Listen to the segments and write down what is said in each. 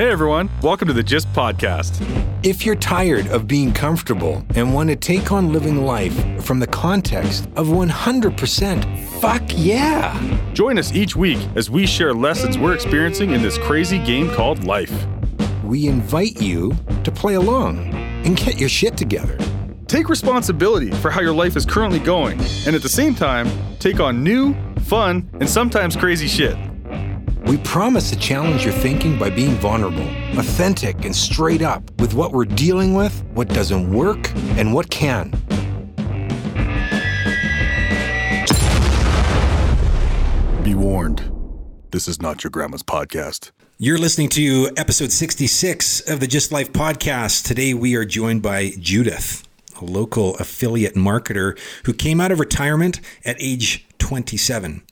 Hey everyone, welcome to the GYST Podcast. If you're tired of being comfortable and want to take on living life from the context of 100%, fuck yeah! Join us each week as we share lessons we're experiencing in this crazy game called life. We invite you to play along and get your shit together. Take responsibility for how your life is currently going, and at the same time, take on new, fun, and sometimes crazy shit. We promise to challenge your thinking by being vulnerable, authentic, and straight up with what we're dealing with, what doesn't work, and what can. Be warned, this is not your grandma's podcast. You're listening to episode 66 of the GYST Life podcast. Today we are joined by Judith, a local affiliate marketer who came out of retirement at age 27.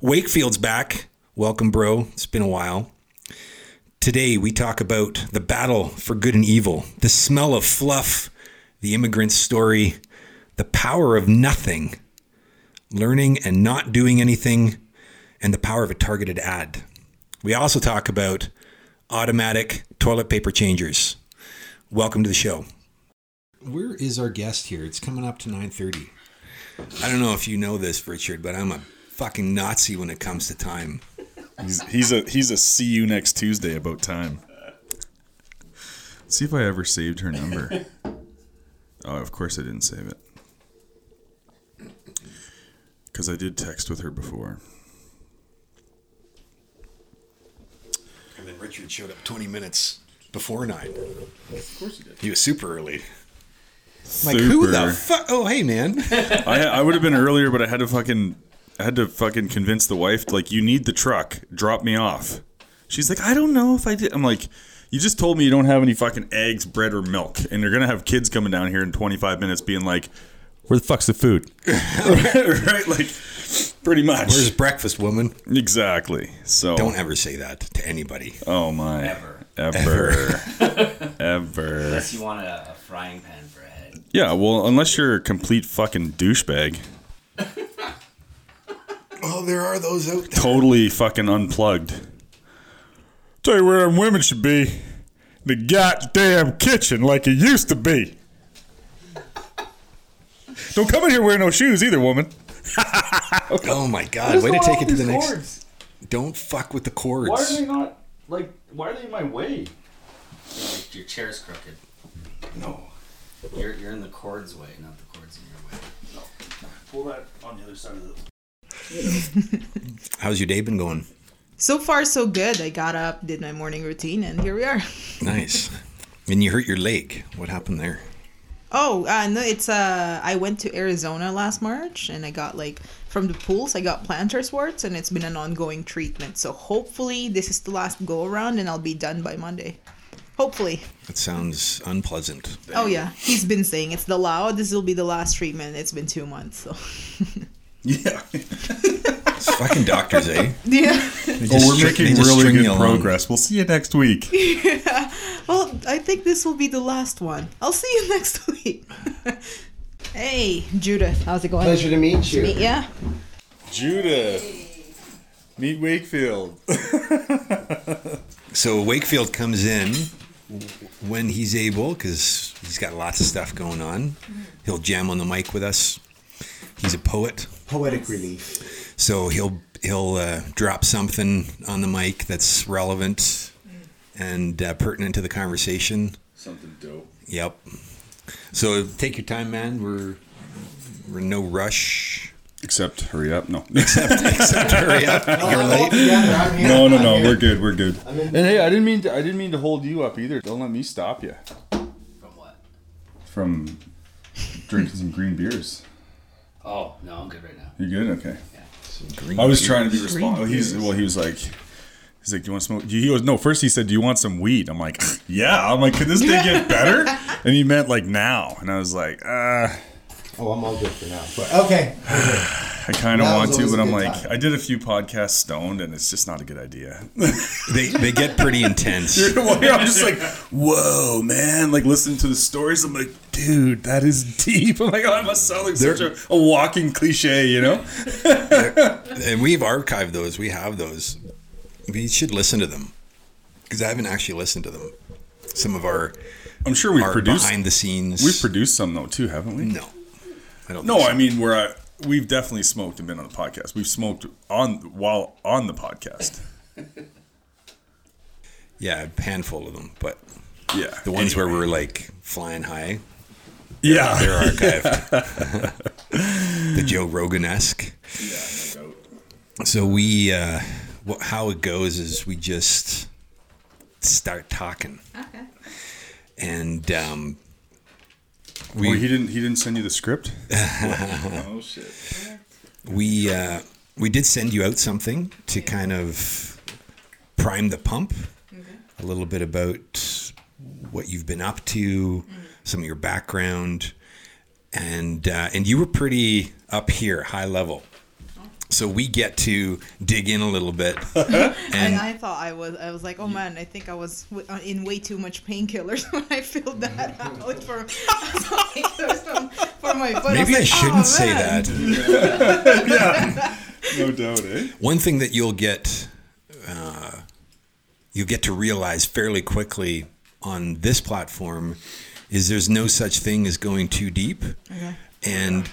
Wakefield's back. Welcome, bro. It's been a while. Today we talk about the battle for good and evil, the smell of fluff, the immigrant story, the power of nothing, learning and not doing anything, and the power of a targeted ad. We also talk about automatic toilet paper changers. Welcome to the show. Where is our guest here? It's coming up to 9:30. I don't know if you know this, Richard, but I'm a fucking Nazi when it comes to time. He's, he's a he's a see you next Tuesday about time. see if I ever saved her number. Oh, of course I didn't save it. Because I did text with her before. And then Richard showed up 20 minutes before 9. Of course he did. He was super early. Super. Like who the Super. fuck? Oh, hey man. I I would have been earlier, but I had to fucking I had to fucking convince the wife like you need the truck. Drop me off. She's like, I don't know if I did. I'm like, you just told me you don't have any fucking eggs, bread, or milk, and you're gonna have kids coming down here in 25 minutes being like, where the fuck's the food? right, like, pretty much. Where's breakfast, woman? exactly. So Don't ever say that to anybody. Oh my. Ever. Ever. Ever. Unless you want a, a frying pan for a head. Yeah. Well, unless you're a complete fucking douchebag. Oh, there are those out there. totally fucking unplugged. Tell you where them women should be. The goddamn kitchen like it used to be. Don't come in here wearing no shoes either, woman. Oh my god, way to take it to the next. Don't fuck with the cords. Why are they not like? Why are they in my way? Your, your chair's crooked. No. You're, you're in the cord's way, not the cord's in your way. No. Pull that on the other side of the. How's your day been going? So far, so good. I got up, did my morning routine, and here we are. Nice. And you hurt your leg. What happened there? Oh, uh, no, it's uh, I went to Arizona last March, and I got like from the pools, I got plantar warts, and it's been an ongoing treatment. So hopefully, this is the last go around, and I'll be done by Monday. Hopefully. That sounds unpleasant. Oh yeah, he's been saying it's the loud. This will be the last treatment. It's been two months, so Yeah. It's fucking doctors, eh? yeah. They Oh, we're string- making really good progress. We'll see you next week. Yeah. Well, I think this will be the last one. I'll see you next week. hey, Judith, how's it going? Pleasure to meet you. Meet ya. Judith. Meet Wakefield. So Wakefield comes in when he's able because he's got lots of stuff going on. He'll jam on the mic with us. He's a poet, Poetic relief. so he'll he'll uh, drop something on the mic that's relevant and uh, pertinent to the conversation. Something dope. Yep. So take your time, man. We're we're in no rush. Except hurry up. No. Except except hurry up. You're late. Yeah, I'm. No, no, I'm no. We're good. We're good. And hey, I didn't mean to. I didn't mean to hold you up either. Don't let me stop you From what? from drinking some green beers. Oh, no, I'm good right now. You're good? Okay. Green I was trying to be beers. responsible. He's well. He was like, he's like, do you want to smoke? He goes, no. First he said, do you want some weed? I'm like, yeah. I'm like, could this day get better? And he meant like now. And I was like, uh, Oh, I'm all good for now. But okay. I kind of want to, but I'm like, time. I did a few podcasts stoned, and it's just not a good idea. They they get pretty intense. I'm just like, whoa, man! Like listening to the stories, I'm like, dude, that is deep. I'm like, oh, I must sound like such a, a walking cliche, you know? and we've archived those. We have those. We should listen to them because I haven't actually listened to them. Some of our I'm sure we've our produced behind the scenes. we've produced some though too, haven't we? no, I don't. No, think so. I mean we're uh, we've definitely smoked and been on the podcast. We've smoked on while on the podcast. yeah, a handful of them, but Yeah, the ones anyway. where we're like flying high, yeah, they're archived. the Joe Rogan esque. yeah, no doubt. So we, uh, wh- how it goes is we just start talking, Okay. and um, We, we he didn't he didn't send you the script. oh shit. we uh, we did send you out something to kind of prime the pump, a little bit about what you've been up to, some of your background, and uh, and you were pretty up here, high level. So we get to dig in a little bit, and And I thought I was, I was like, oh man, I think I was w- uh, in way too much painkillers when I filled that out for, for my foot. maybe I like, shouldn't "Oh, say man." that. No doubt, eh? One thing that you'll get, uh, you'll get to realize fairly quickly on this platform is there's no such thing as going too deep, Okay. and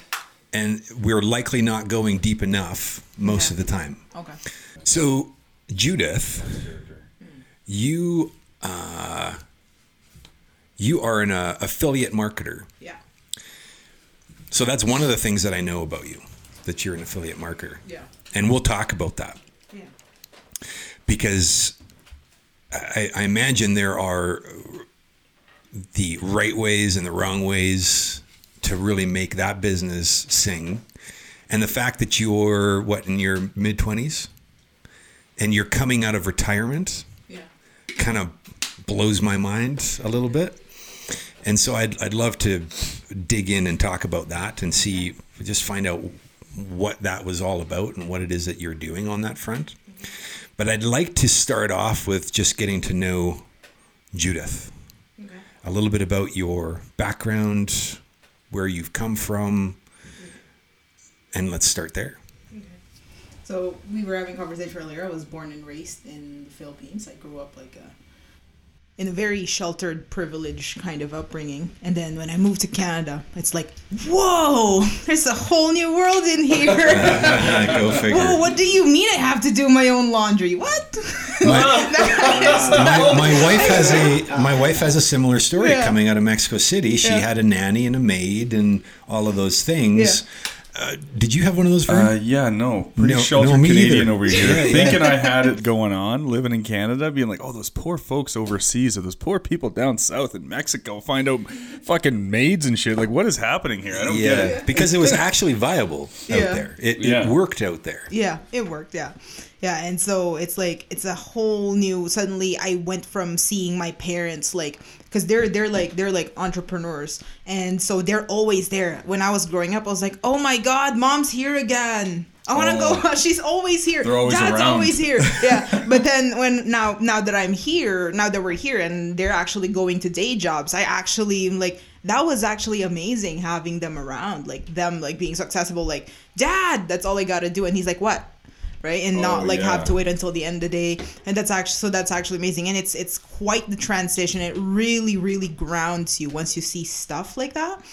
and we're likely not going deep enough most of the time. Okay. So, Judith, you uh, you are an uh, affiliate marketer. Yeah. So that's one of the things that I know about you, that you're an affiliate marketer. Yeah. And we'll talk about that Yeah. because I, I imagine there are the right ways and the wrong ways to really make that business sing. And the fact that you're what in your mid 20s and you're coming out of retirement Yeah. kind of blows my mind a little bit. And so I'd, I'd love to dig in and talk about that and see, just find out what that was all about and what it is that you're doing on that front. Mm-hmm. But I'd like to start off with just getting to know Judith, Okay. a little bit about your background, where you've come from, and let's start there. So we were having a conversation earlier. I was born and raised in the Philippines. I grew up like a in a very sheltered, privileged kind of upbringing. And then when I moved to Canada, it's like, whoa, there's a whole new world in here. Go figure. Whoa, what do you mean I have to do my own laundry? What? my, my wife has a my wife has a similar story Yeah. coming out of Mexico City. She Yeah. had a nanny and a maid and all of those things. Uh, did you have one of those? Vern? Uh, yeah, no, pretty No- sheltered no, me Canadian either. over here, Yeah, yeah. thinking I had it going on, living in Canada, being like, oh, those poor folks overseas, or those poor people down south in Mexico, find out fucking maids and shit. Like, what is happening here? I don't get yeah, it. because it was actually viable out Yeah. there. It, Yeah. it worked out there. Yeah, it worked. Yeah. Yeah. And so it's like, it's a whole new, suddenly I went from seeing my parents like, cause they're, they're like, they're like entrepreneurs. And so they're always there. When I was growing up, I was like, oh my God, mom's here again. I want to Oh. go. She's always here. They're always Dad's around. always here. Yeah. but then when now now that I'm here, now that we're here and they're actually going to day jobs, I actually like that was actually amazing having them around. Like them like being so accessible, like, Dad, that's all I gotta do. And he's like, What? Right? And not Oh, like have to wait until the end of the day. And that's actually so that's actually amazing. And it's it's quite the transition. It really, really grounds you once you see stuff like that.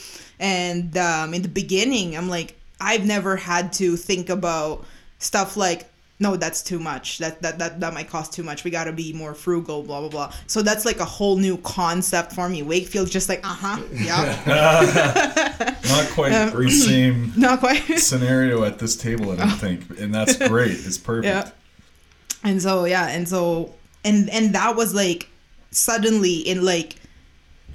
And um, in the beginning, I'm like, I've never had to think about stuff like, no, that's too much. That that that, that might cost too much. We gotta be more frugal, blah blah blah. So that's like a whole new concept for me. Wakefield's just like, uh huh, yeah, Not quite the same not quite. scenario at this table, I don't think, and that's great. It's perfect. Yeah. And so yeah, and so and and that was like suddenly in like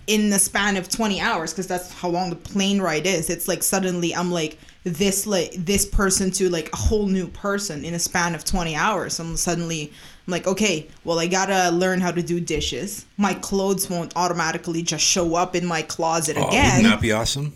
in the span of 20 hours because that's how long the plane ride is it's like suddenly i'm like this like this person to like a whole new person in a span of 20 hours i'm suddenly i'm like okay well i gotta learn how to do dishes my clothes won't automatically just show up in my closet Oh, again wouldn't that be awesome?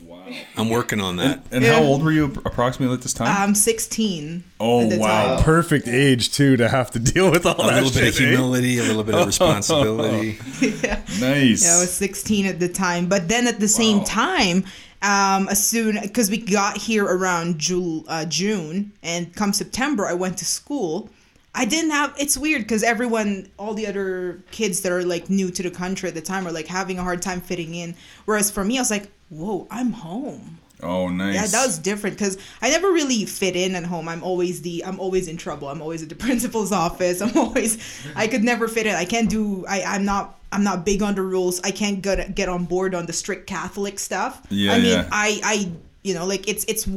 I'm working on that. And Yeah. how old were you approximately at this time? i'm 16 oh wow, time. perfect age too to have to deal with all A that little bit of shit, eh? humility, a little bit of responsibility. Nice. Yeah, I was 16 at the time. But then at the same time, um, as soon because we got here around June, uh, June, and come September, I went to school. I didn't have. It's weird because everyone, all the other kids that are like new to the country at the time, are like having a hard time fitting in. Whereas for me, I was like, "Whoa, I'm home." Oh, nice. Yeah, that was different because I never really fit in at home. I'm always the I'm always in trouble. I'm always at the principal's office. I'm always I could never fit in. I can't do I I'm not I'm not big on the rules. I can't get get on board on the strict Catholic stuff. Yeah, I mean, yeah. I I you know like it's it's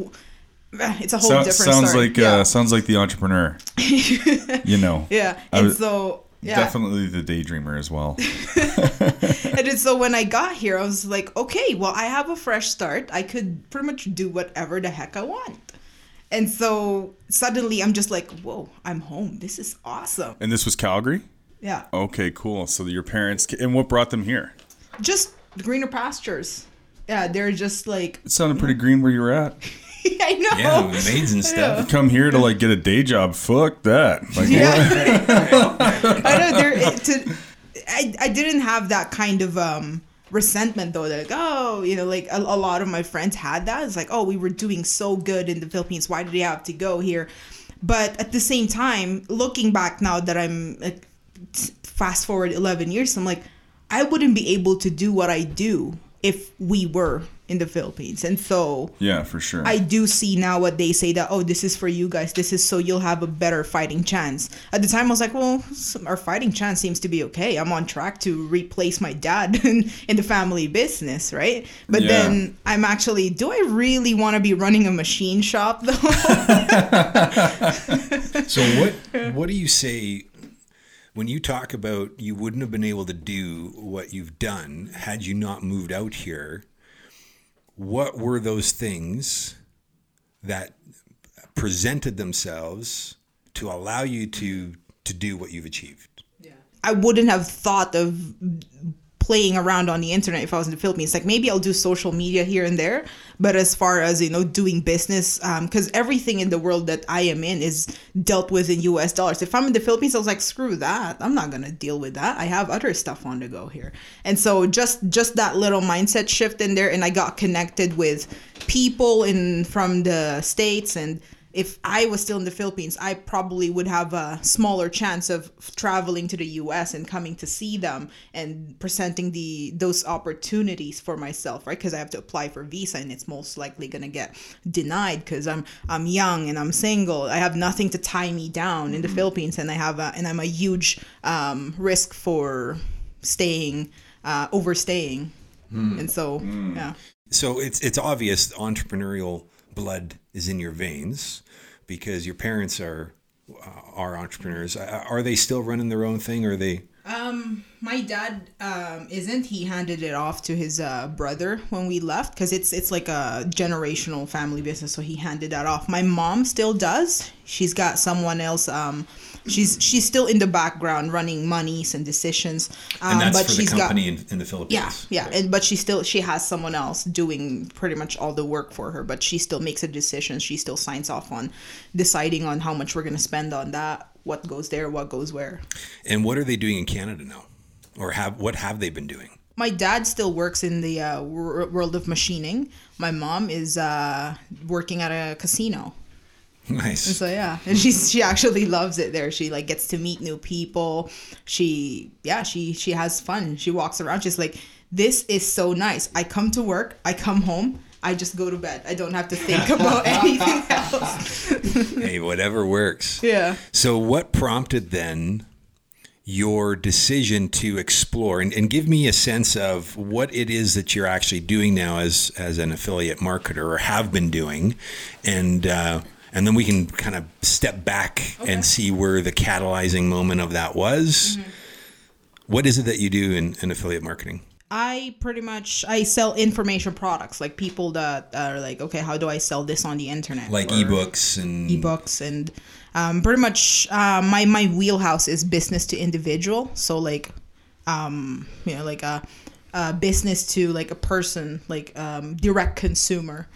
it's a whole So- different sounds story. like yeah. uh, sounds like the entrepreneur. you know. yeah, and was- so yeah. Definitely the daydreamer as well. and so when I got here, I was like, okay, well, I have a fresh start. I could pretty much do whatever the heck I want. And so suddenly I'm just like, whoa, I'm home. This is awesome. and this was Calgary. Yeah. Okay, cool. So your parents and what brought them here? Just greener pastures. Yeah, they're just like, It sounded pretty green where you were at. I know. Yeah, maids and stuff. Come here to like get a day job. Fuck that. Like Yeah. I know there it, to I, I didn't have that kind of um resentment though like oh you know like a, a lot of my friends had that it's like oh we were doing so good in the philippines why did they have to go here but at the same time looking back now that i'm like t- fast forward 11 years i'm like i wouldn't be able to do what i do if we were in the philippines and so Yeah, for sure. I do see now what they say that oh this is for you guys this is so you'll have a better fighting chance. At the time I was like well our fighting chance seems to be okay. I'm on track to replace my dad in, in the family business, right? But Yeah. then I'm actually do I really want to be running a machine shop though? So what what do you say when you talk about you wouldn't have been able to do what you've done had you not moved out here? What were those things that presented themselves to allow you to to do what you've achieved? I wouldn't have thought of playing around on the internet if I was in the Philippines. Like maybe I'll do social media here and there, but as far as you know, doing business, um, because everything in the world that I am in is dealt with in U.S. dollars. If I'm in the Philippines, I was like, screw that. I'm not gonna deal with that. I have other stuff on the go here, and so just just that little mindset shift in there, and I got connected with people in from the states and if I was still in the Philippines, I probably would have a smaller chance of traveling to the US and coming to see them and presenting the those opportunities for myself, right? Because I have to apply for visa and it's most likely going to get denied because I'm I'm young and I'm single. I have nothing to tie me down in the Philippines and I have a, and I'm a huge um, risk for staying uh, overstaying. And so, yeah. So it's it's obvious entrepreneurial blood is in your veins because your parents are uh, are entrepreneurs. Are they still running their own thing? Or are they? Um, my dad um isn't. He handed it off to his uh, brother when we left because it's it's like a generational family business. So he handed that off. My mom still does. She's got someone else. Um, she's she's still in the background running monies and decisions. Um, And that's but for the company got. in, in the Philippines. Yeah, yeah, and but she still she has someone else doing pretty much all the work for her, but she still makes a decision. She still signs off on deciding on how much we're gonna spend on that, what goes there, what goes where. And what are they doing in Canada now? Or have what have they been doing? my dad still works in the uh, wor- world of machining. My mom is uh, working at a casino. Nice. So yeah, and she's she actually loves it there. She like gets to meet new people. She yeah she she has fun. She walks around. She's like, this is so nice. I come to work. I come home. I just go to bed. I don't have to think about anything else. hey, whatever works. yeah. So, what prompted then your decision to explore and, and give me a sense of what it is that you're actually doing now as as an affiliate marketer or have been doing, and uh, and then we can kind of step back and see where the catalyzing moment of that was. What is it that you do in, in affiliate marketing? I pretty much I sell information products like people that are like okay how do I sell this on the internet? Like ebooks and ebooks and um, pretty much uh, my my wheelhouse is business to individual. So like um, you know like a, a business to like a person like um, direct consumer.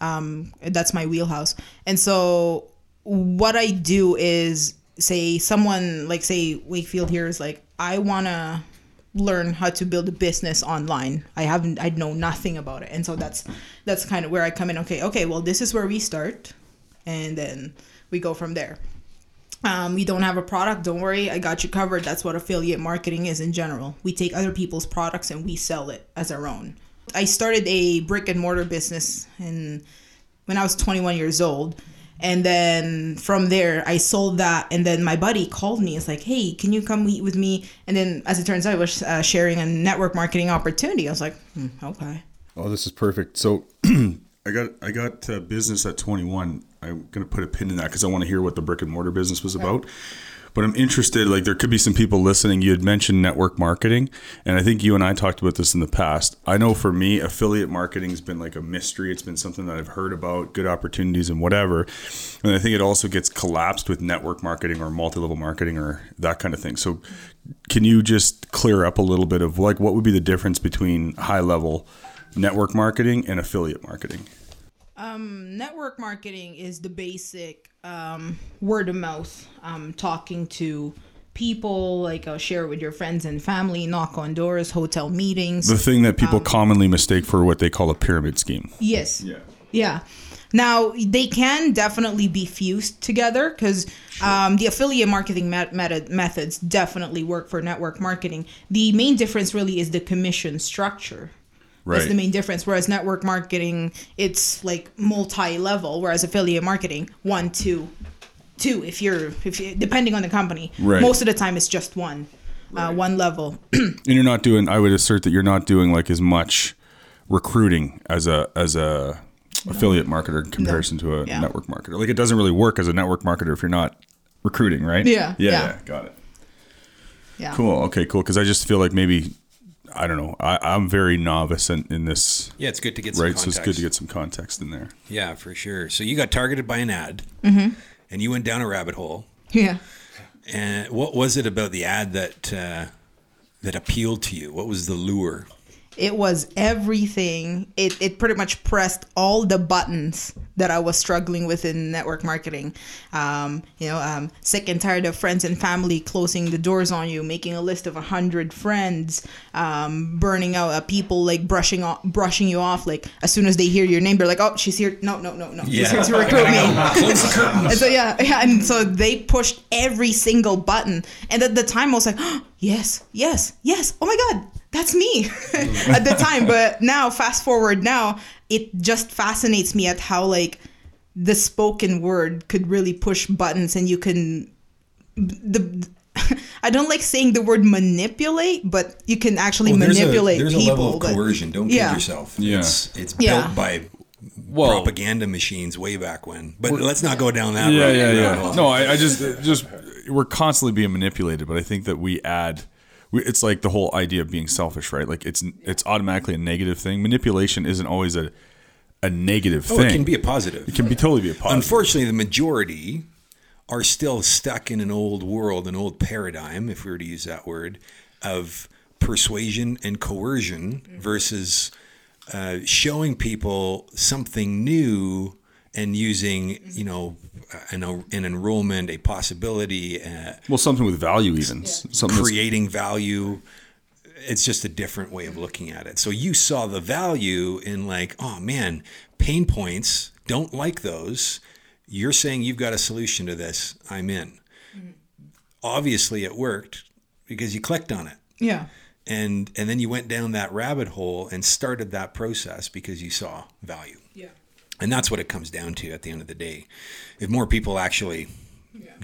Um, that's my wheelhouse. And so what i do is say someone like say wakefield here is like i want to learn how to build a business online i haven't i know nothing about it and so that's that's kind of where i come in okay okay well this is where we start and then we go from there um, don't have a product, don't worry, I got you covered. That's what affiliate marketing is in general. We take other people's products and we sell it as our own. I started a brick and mortar business in when I was 21 years old. And then from there, I sold that. And then my buddy called me. It's like, hey, can you come meet with me? And then, as it turns out, I was uh, sharing a network marketing opportunity. I was like, hmm, okay. Oh, this is perfect. So I got I got uh, business at 21. I'm gonna put a pin in that because I want to hear what the brick and mortar business was about. But I'm interested. Like there could be some people listening. You had mentioned network marketing, and I think you and I talked about this in the past. I know for me, affiliate marketing has been like a mystery. It's been something that I've heard about, good opportunities and whatever. And I think it also gets collapsed with network marketing or multi-level marketing or that kind of thing. So, can you just clear up a little bit of like what would be the difference between high level network marketing and affiliate marketing? Network marketing is the basic um, word of mouth, um, talking to people, like uh, share it with your friends and family, knock on doors, hotel meetings. The thing that people commonly mistake for what they call a pyramid scheme. yes. Yeah. Yeah. Now they can definitely be fused together because um, the affiliate marketing met- method- methods definitely work for network marketing. The main difference really is the commission structure. That's Right. the main difference. Whereas network marketing, it's like multi-level. Whereas affiliate marketing, one, two, two. If you're, if you, depending on the company, Right. most of the time it's just one, uh, one level. And you're not doing. I would assert that you're not doing like as much recruiting as a as a affiliate marketer in comparison to a Yeah. network marketer. Like it doesn't really work as a network marketer if you're not recruiting, right? Yeah, Yeah. yeah. yeah, Got it. yeah. Cool. Okay. Cool. Because I just feel like maybe I don't know. I, I'm very novice in, in this. Yeah, it's good to get some Right. So it's good to get some context in there. Yeah, for sure. So you got targeted by an ad, Mm-hmm. and you went down a rabbit hole. Yeah. And what was it about the ad that uh, that appealed to you? What was the lure? It was everything it, it pretty much pressed all the buttons that i was struggling with in network marketing um, you know um, sick and tired of friends and family closing the doors on you making a list of a 100 friends um, burning out uh, people like brushing off brushing you off like as soon as they hear your name they're like oh she's here no no no no she's Yeah. here to recruit me Close the curtains. and so yeah, yeah, and so they pushed every single button, and at the time I was like, oh, yes, yes, yes. Oh my god, that's me at the time. But now, fast forward now, it just fascinates me at how like the spoken word could really push buttons, and you can the. I don't like saying the word manipulate, but you can actually Well, there's manipulate a, there's people. a level of but- coercion. Don't yeah. kid yourself. Yeah. It's, it's Yeah. built by Well- propaganda machines way back when. But let's not go down that Yeah, road. yeah, yeah. road. No, I, I just, just we're constantly being manipulated, but I think that we add. We, it's like the whole idea of being selfish, right? Like it's it's automatically a negative thing. Manipulation isn't always a a negative Oh, thing. it can be a positive. It can be totally be a positive. Unfortunately, the majority are still stuck in an old world, an old paradigm, if we were to use that word, of persuasion and coercion versus uh, showing people something new and using, you know, an, an enrollment, a possibility, uh, Well, something with value, even something. creating value. It's just a different way of looking at it. So you saw the value in like, oh man, pain points, don't like those. You're saying you've got a solution to this. I'm in. Obviously it worked because you clicked on it. Yeah. And and then you went down that rabbit hole and started that process because you saw value. Yeah. And that's what it comes down to at the end of the day. If more people actually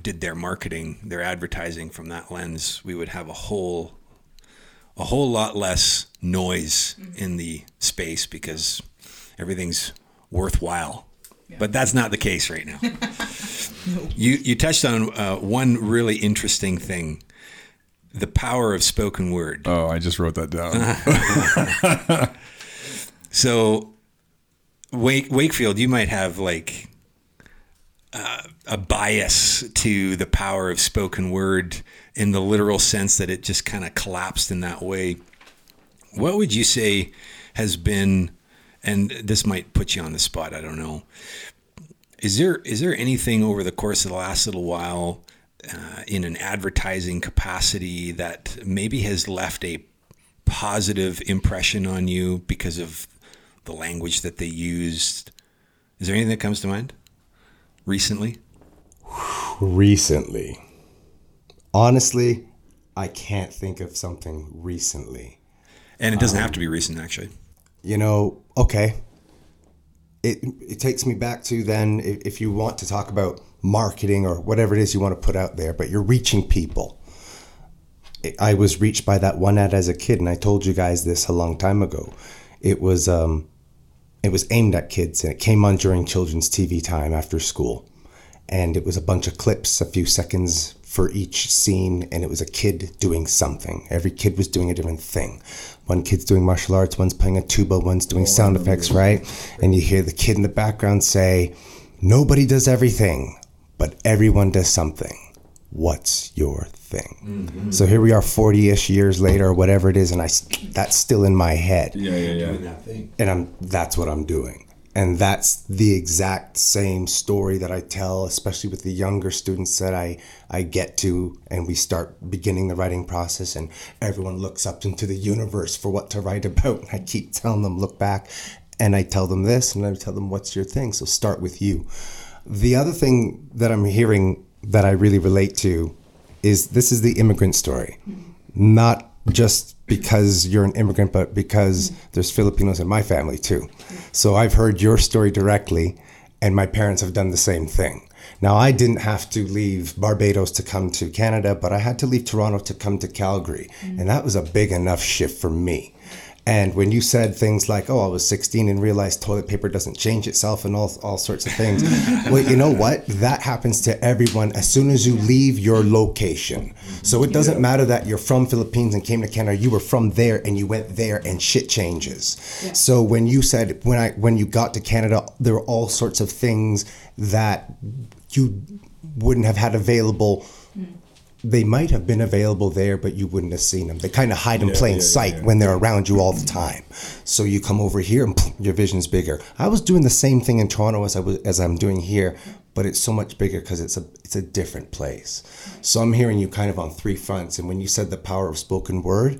did their marketing, their advertising from that lens, we would have a whole a whole lot less noise in the space because everything's worthwhile. But that's not the case right now. You you touched on uh, one really interesting thing: the power of spoken word. Oh, I just wrote that down. So, Wake, Wakefield, you might have like uh, a bias to the power of spoken word in the literal sense that it just kind of collapsed in that way. What would you say has been, and this might put you on the spot, I don't know. Is there is there anything over the course of the last little while uh, in an advertising capacity that maybe has left a positive impression on you because of the language that they used? Is there anything that comes to mind recently? Recently. Honestly, I can't think of something recently. And it doesn't have to be recent, actually. You know, okay. It it takes me back to then if, if you want to talk about marketing or whatever it is you want to put out there, but you're reaching people. I was reached by that one ad as a kid, and I told you guys this a long time ago. It was um, it was aimed at kids, and it came on during children's TV time after school, and it was a bunch of clips, a few seconds for each scene, and it was a kid doing something. Every kid was doing a different thing. One kid's doing martial arts, one's playing a tuba, one's doing sound effects, right? And you hear the kid in the background say, "Nobody does everything, but everyone does something." What's your thing? Mm-hmm. So here we are 40-ish years later or whatever it is and I that's still in my head. Yeah, yeah, yeah. And I'm that's what I'm doing. And that's the exact same story that I tell especially with the younger students that I I get to and we start beginning the writing process and everyone looks up into the universe for what to write about and I keep telling them look back and I tell them this and I tell them what's your thing so start with you. The other thing that I'm hearing that I really relate to is this is the immigrant story. Not just because you're an immigrant, but because there's Filipinos in my family too. So I've heard your story directly, and my parents have done the same thing. Now, I didn't have to leave Barbados to come to Canada, but I had to leave Toronto to come to Calgary. And that was a big enough shift for me. And when you said things like, "Oh, I was 16 and realized toilet paper doesn't change itself," and all all sorts of things, well, you know what? That happens to everyone as soon as you leave your location. So it doesn't matter that you're from Philippines and came to Canada. You were from there and you went there, and shit changes. So when you said when I when you got to Canada, there were all sorts of things that you wouldn't have had available they might have been available there, but you wouldn't have seen them. They kind of hide in plain sight when they're around you all the time. So you come over here and poof, your vision's bigger. I was doing the same thing in Toronto as I was as I'm doing here, but it's so much bigger because it's a it's a different place. So I'm hearing you kind of on three fronts. And when you said the power of spoken word,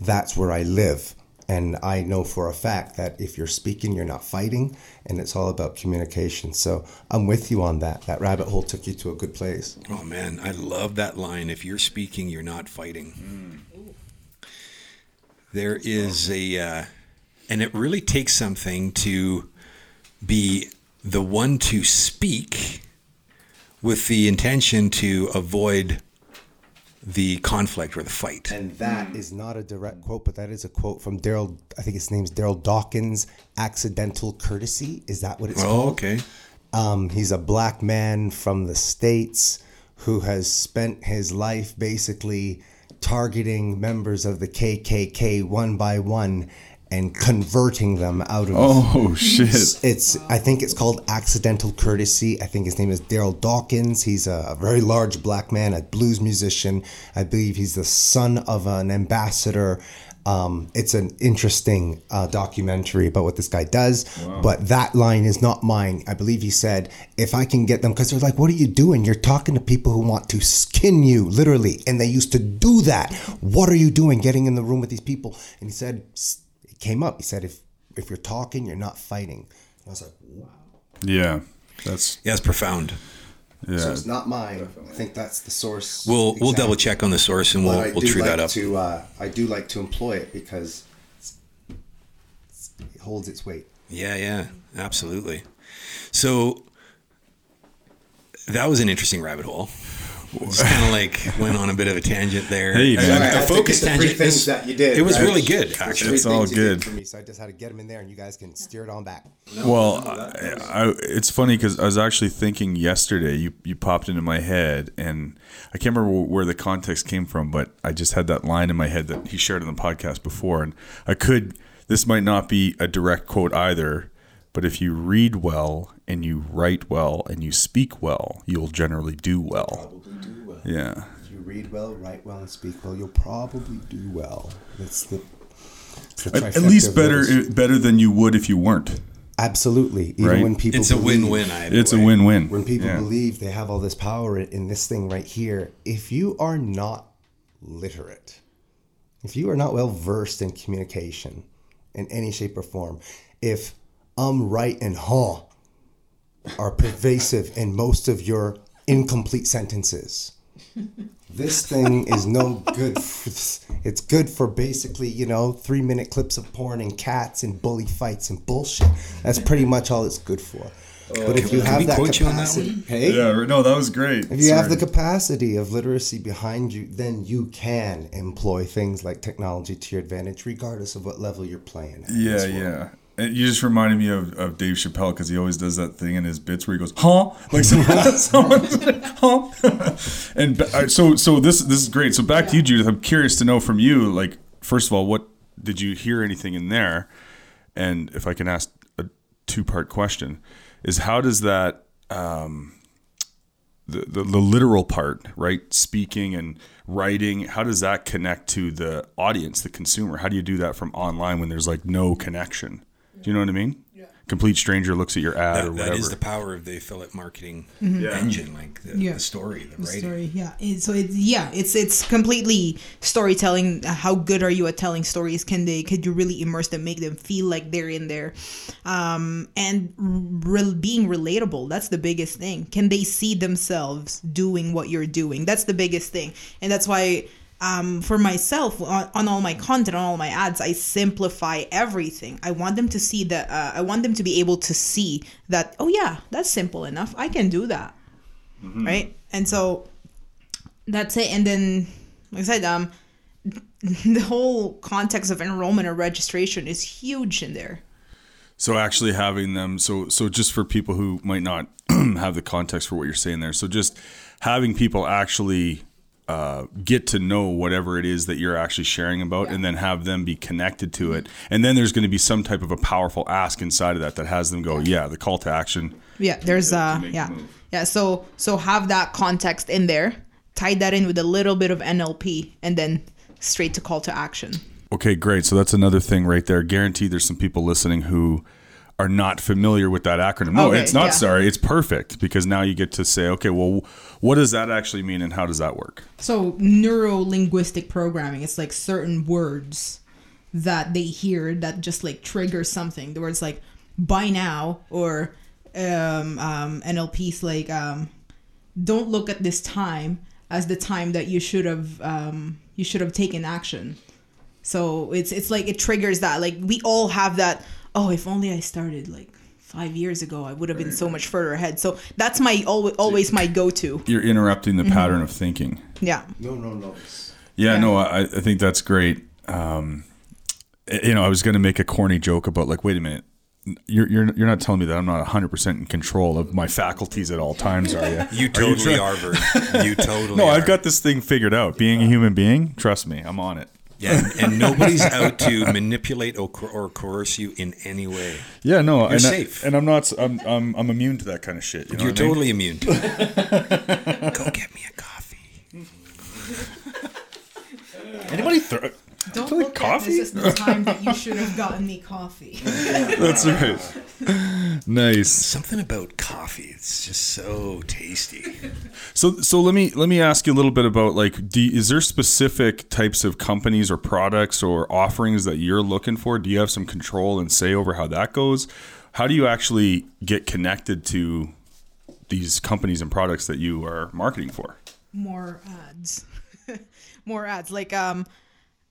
that's where I live. And I know for a fact that if you're speaking, you're not fighting, and it's all about communication. So I'm with you on that. That rabbit hole took you to a good place. Oh man, I love that line. If you're speaking, you're not fighting. There is a, uh, and it really takes something to be the one to speak with the intention to avoid the conflict or the fight. And that is not a direct quote, but that is a quote from Daryl. I think his name's Daryl Dawkins. Accidental courtesy is that what it's Oh, called? okay. Um, he's a black man from the states who has spent his life basically targeting members of the KKK one by one and converting them out of Oh shit! it's I think it's called accidental courtesy. I think his name is Daryl Dawkins. He's a, very large black man, a blues musician. I believe he's the son of an ambassador. Um, it's an interesting uh, documentary about what this guy does, but that line is not mine. I believe he said, "If I can get them," because they're like, "What are you doing? You're talking to people who want to skin you, literally," and they used to do that. What are you doing, getting in the room with these people? And he said, "S- it came up. He said, "If if you're talking, you're not fighting." And I was like, "Wow." Yeah, that's Yeah, it's profound. yeah. So it's not mine. I think that's the source. We'll we'll double check on the source and we'll we'll true like that up. To, uh, I do like to employ it because it's- it holds its weight. Yeah, yeah, absolutely. So that was an interesting rabbit hole. Just kind of like went on a bit of a tangent there. Hey, A- man. a, I had focus the three tangent. things that you did, It was right? really good, actually. It's all things you did good. for me, so I just had to get them in there, and you guys can steer it on back. Well, I, I, it's funny because I was actually thinking yesterday. You you popped into my head, and I can't remember where the context came from, but I just had that line in my head that he shared on the podcast before, and I could. This might not be a direct quote either, but if you read well and you write well and you speak well, you'll generally do well. Probably do well. Yeah. If you read well, write well, and speak well, you'll probably do well. That's the. it's the At, at least better those. better than you would if you weren't. Absolutely. Even Right? when people It's a win-win. Either It's a win-win. when people Yeah. believe they have all this power in- in this thing right here, if you are not literate, if you are not well versed in communication in any shape or form, if um, right, and huh are pervasive in most of your incomplete sentences. This thing is no good. For, it's good for basically, you know, three minute clips of porn and cats and bully fights and bullshit. That's pretty much all it's good for. Oh, but if you Can have we that quote you on that capacity, one? hey, Yeah, no, that was great. if you have the capacity of literacy behind you, then you can employ things like technology to your advantage, regardless of what level you're playing. At in Yeah, this yeah. And you just reminded me of, of Dave Chappelle because he always does that thing in his bits where he goes, "Huh?" Like someone, someone's "Huh?" and uh, so, so this this is great. So back to you, Judith. I'm curious to know from you, like, first of all, what did you hear anything in there? And if I can ask a two part question, is how does that um, the, the the literal part, right? Speaking and writing, how does that connect to the audience, the consumer? How do you do that from online when there's like no connection? Do you know what I mean? Yeah. Complete stranger looks at your ad or whatever. that is the power of the affiliate marketing Yeah. engine, like the, Yeah. the story, the, The writing. story yeah It- so it's yeah it's it's completely storytelling how good are you at telling stories can they could you really immerse them make them feel like they're in there um and re- being relatable that's the biggest thing can they see themselves doing what you're doing that's the biggest thing and that's why um, for myself on, on all my content on all my ads i simplify everything. I want them to see that uh, i want them to be able to see that oh yeah that's simple enough. I can do that. Right? And so that's it. And then like i said um the whole context of enrollment or registration is huge in there. So actually having them so so just for people who might not have the context for what you're saying there. So just having people actually uh, get to know whatever it is that you're actually sharing about and then have them be connected to it. And then there's going to be some type of a powerful ask inside of that that has them go, yeah, the call to action. yeah there's to uh make yeah move. yeah so so have that context in there tie that in with a little bit of nlp and then straight to call to action Okay, great. So that's another thing right there. Guaranteed there's some people listening who are not familiar with that acronym. No, Okay, it's not yeah. sorry. It's perfect because now you get to say, okay, well, what does that actually mean and how does that work? So neuro linguistic programming, it's like certain words that they hear that just like trigger something. The words like by now or um, um, NLP's like um, don't look at this time as the time that you should have um, you should have taken action. So it's it's like it triggers that like we all have that. Oh, if only I started like five years ago, I would have been so much further ahead. So that's my always always my go to. You're interrupting the pattern of thinking. Yeah. No, no, no. Yeah, Yeah. no, I, I think that's great. Um, you know, I was going to make a corny joke about like, wait a minute, you're you're you're not telling me that I'm not 100 percent in control of my faculties at all times, are you? You totally try- are, Vern. You totally No, are. I've got this thing figured out. Being a human being, trust me, I'm on it. Yeah, and, and nobody's out to manipulate or, coer- or coerce you in any way. Yeah, no, and safe. I, and I'm not. I'm, I'm I'm immune to that kind of shit. You know You're what I mean? totally immune to it. Go get me a coffee. Anybody throw? Don't Like look coffee? at this as the time that you should have gotten me coffee. That's right. Nice. Something about coffee. It's just so tasty. So so let me let me ask you a little bit about like do, is there specific types of companies or products or offerings that you're looking for? Do you have some control and say over how that goes? How do you actually get connected to these companies and products that you are marketing for? More ads. More ads. Like um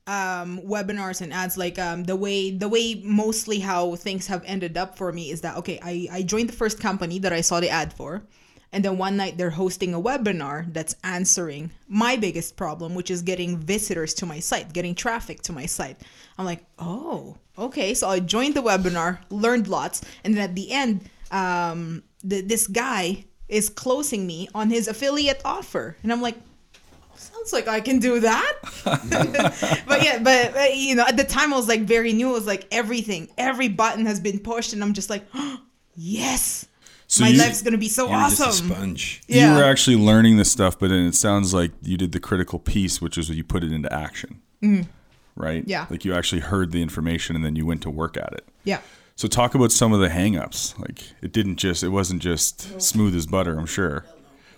um webinars and ads like um the way the way mostly how things have ended up for me is that okay I, I joined the first company that I saw the ad for and then one night they're hosting a webinar that's answering my biggest problem which is getting visitors to my site getting traffic to my site. I'm like oh okay. So i joined the webinar learned lots and then at the end um the, this guy is closing me on his affiliate offer. And i'm like sounds like I can do that. but yeah, but uh, you know, at the time I was like very new. It was like everything, every button has been pushed, and I'm just like, yes, So my you- life's gonna be so You're just a awesome. sponge. Yeah. You were actually learning this stuff, but then it sounds like you did the critical piece, which is you put it into action. Right? Mm-hmm. Yeah. Like you actually heard the information and then you went to work at it. yeah. So talk about some of the hangups. Like it didn't just it wasn't just smooth as butter, I'm sure.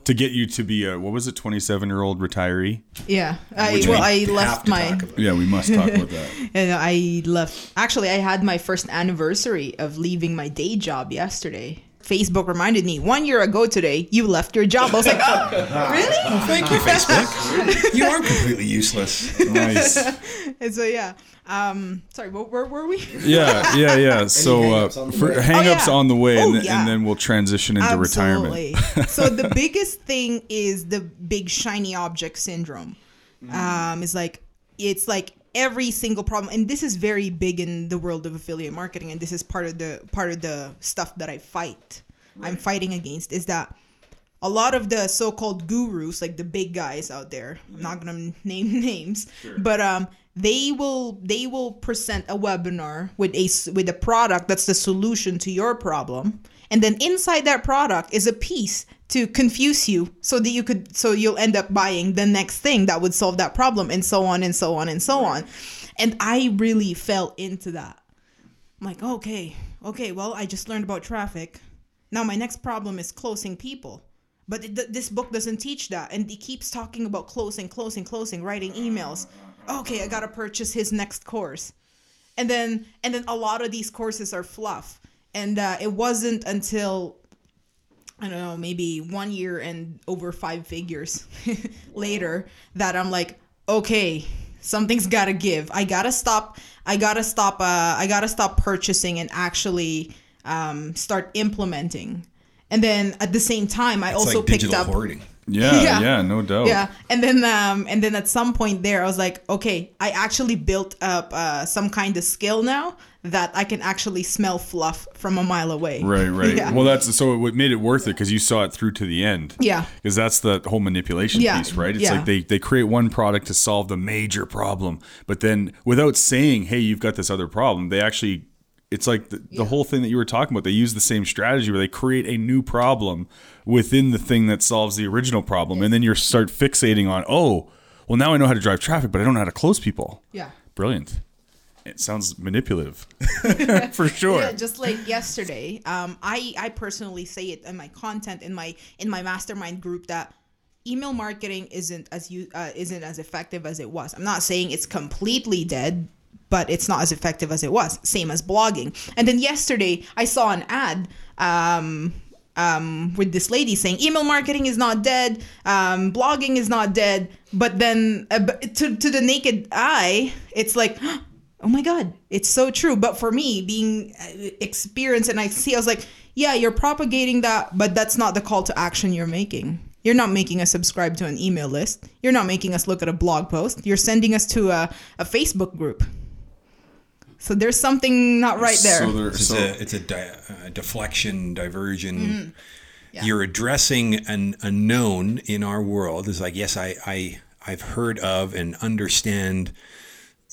To get you to be a what was it, 27 year old retiree? Yeah, I, Which well, we I have left to my. Yeah, we must talk about that. and I left. Actually, I had my first anniversary of leaving my day job yesterday. Facebook reminded me one year ago today you left your job. I was like, oh, really? Thank you, Facebook. you are completely useless. Nice. And so yeah. Um, sorry, where, where were we? Yeah, yeah, yeah. So uh, hang-ups on the for way. hang-ups Oh, yeah. on the way, and, Oh, then, yeah. and then we'll transition into retirement. so the biggest thing is the big shiny object syndrome. Um, it's like it's like every single problem, and this is very big in the world of affiliate marketing, and this is part of the part of the stuff that I fight. I'm fighting against is that a lot of the so-called gurus, like the big guys out there, I'm not gonna name names, but um, they will they will present a webinar with a with a product that's the solution to your problem, and then inside that product is a piece to confuse you, so that you could so you'll end up buying the next thing that would solve that problem, and so on and so on and so on. And I really fell into that. I'm like, okay, okay, well, I just learned about traffic. Now my next problem is closing people. But th- this book doesn't teach that. And he keeps talking about closing, closing, closing, writing emails. Okay, I gotta purchase his next course. And then, and then a lot of these courses are fluff. And uh, it wasn't until I don't know, maybe one year and over five figures later that I'm like, okay, something's gotta give. I gotta stop. I gotta stop. Uh, I gotta stop purchasing and actually um, start implementing. And then at the same time, I It's also like picked up. hoarding. Yeah, Yeah. yeah, no doubt. Yeah, and then um, and then at some point there, I was like, okay, I actually built up uh, some kind of skill now that I can actually smell fluff from a mile away. Right, right. Yeah. Well, that's so it made it worth it because you saw it through to the end. Yeah. Because that's the whole manipulation Yeah, piece, right? It's yeah. like they, they create one product to solve the major problem, but then without saying, hey, you've got this other problem, they actually, it's like the, the whole thing that you were talking about. They use the same strategy where they create a new problem within the thing that solves the original problem. And then you start fixating on, oh, well, now I know how to drive traffic, but I don't know how to close people. Yeah. Brilliant. It sounds manipulative for sure. Yeah, just like yesterday, um, I I personally say it in my content in my in my mastermind group that email marketing isn't as you uh, isn't as effective as it was. I'm not saying it's completely dead, but it's not as effective as it was. Same as blogging. And then yesterday, I saw an ad. Um, um, with this lady saying email marketing is not dead, um, blogging is not dead, but then uh, to to the naked eye, it's like. Oh my God, it's so true. But for me, being uh, experienced and I see, I was like, yeah, you're propagating that, but that's not the call to action you're making. You're not making us subscribe to an email list. You're not making us look at a blog post. You're sending us to a, a Facebook group. So there's something not right there. So there, It's so, a it's a di- uh, deflection, diversion. Mm-hmm. Yeah. You're addressing an unknown in our world. It's like yes, I I I've heard of and understand.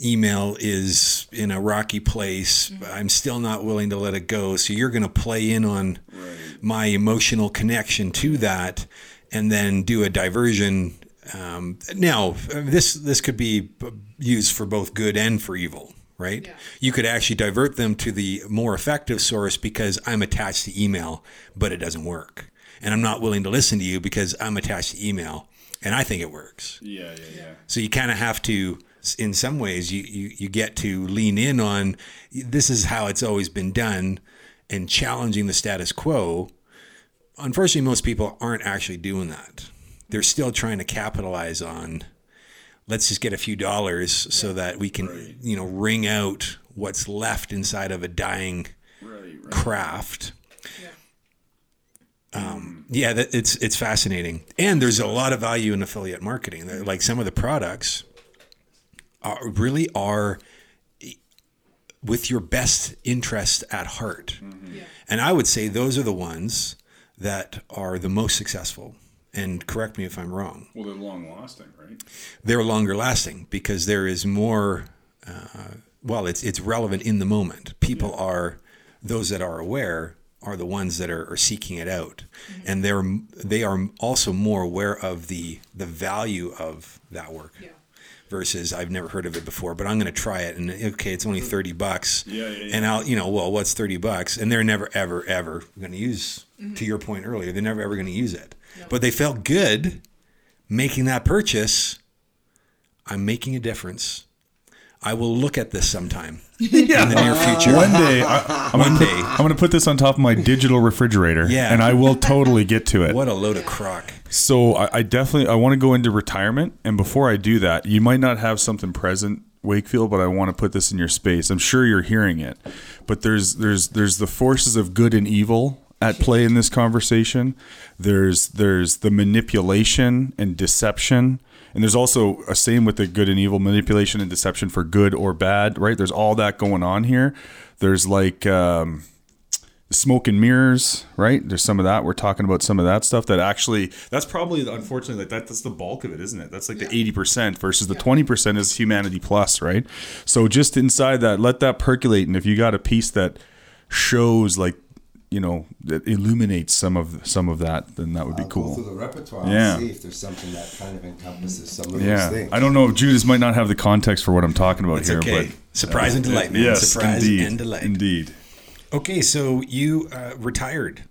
Email is in a rocky place. Mm-hmm. But I'm still not willing to let it go. So you're going to play in on my emotional connection to that, and then do a diversion. Um, now, this this could be used for both good and for evil, right? You could actually divert them to the more effective source because I'm attached to email, but it doesn't work, and I'm not willing to listen to you because I'm attached to email, and I think it works. yeah, yeah, yeah. So you kind of have to, in some ways, you, you, you get to lean in on this is how it's always been done and challenging the status quo. Unfortunately, most people aren't actually doing that. They're still trying to capitalize on let's just get a few dollars so that we can, you know, wring out what's left inside of a dying craft. Um, yeah, that, it's it's fascinating, and there's a lot of value in affiliate marketing. They're- Like some of the products are really are with your best interest at heart, and I would say those are the ones that are the most successful. And correct me if I'm wrong Well, they're long lasting, right? they're longer lasting because there is more. Uh, well, it's it's relevant in the moment. People are those that are aware are the ones that are, are seeking it out, and they're they are also more aware of the the value of that work. Versus, I've never heard of it before, but I'm going to try it. And okay, it's only thirty bucks. Yeah, yeah, yeah. And I'll, you know, well, what's thirty bucks? And they're never, ever, ever going to use. Mm-hmm. To your point earlier, they're never ever going to use it. But they felt good making that purchase, I'm making a difference. I will look at this sometime in the near future. One day, I, I'm One gonna put, day. I'm gonna put this on top of my digital refrigerator, Yeah. and I will totally get to it. What a load of crock. So I, I definitely I want to go into retirement, and before I do that, you might not have something present, Wakefield, but I want to put this in your space. I'm sure you're hearing it, but there's there's there's the forces of good and evil at play in this conversation. There's there's the manipulation and deception. And there's also a same with the good and evil manipulation and deception for good or bad, right? There's all that going on here. There's like um, smoke and mirrors, right? There's some of that. We're talking about some of that stuff that actually that's probably the, unfortunately like that that's the bulk of it, isn't it? That's like the 80% versus the 20% is humanity plus, right? So just inside that, let that percolate and if you got a piece that shows like you know that illuminates some of some of that then that would be I'll go through cool the repertoire Yeah. and see if there's something that kind of encompasses some of those yeah things. i don't know judith might not have the context for what i'm talking about It's here okay. but Surprise and delight, man. yes Surprise indeed and delight. indeed Okay, so you uh, retired.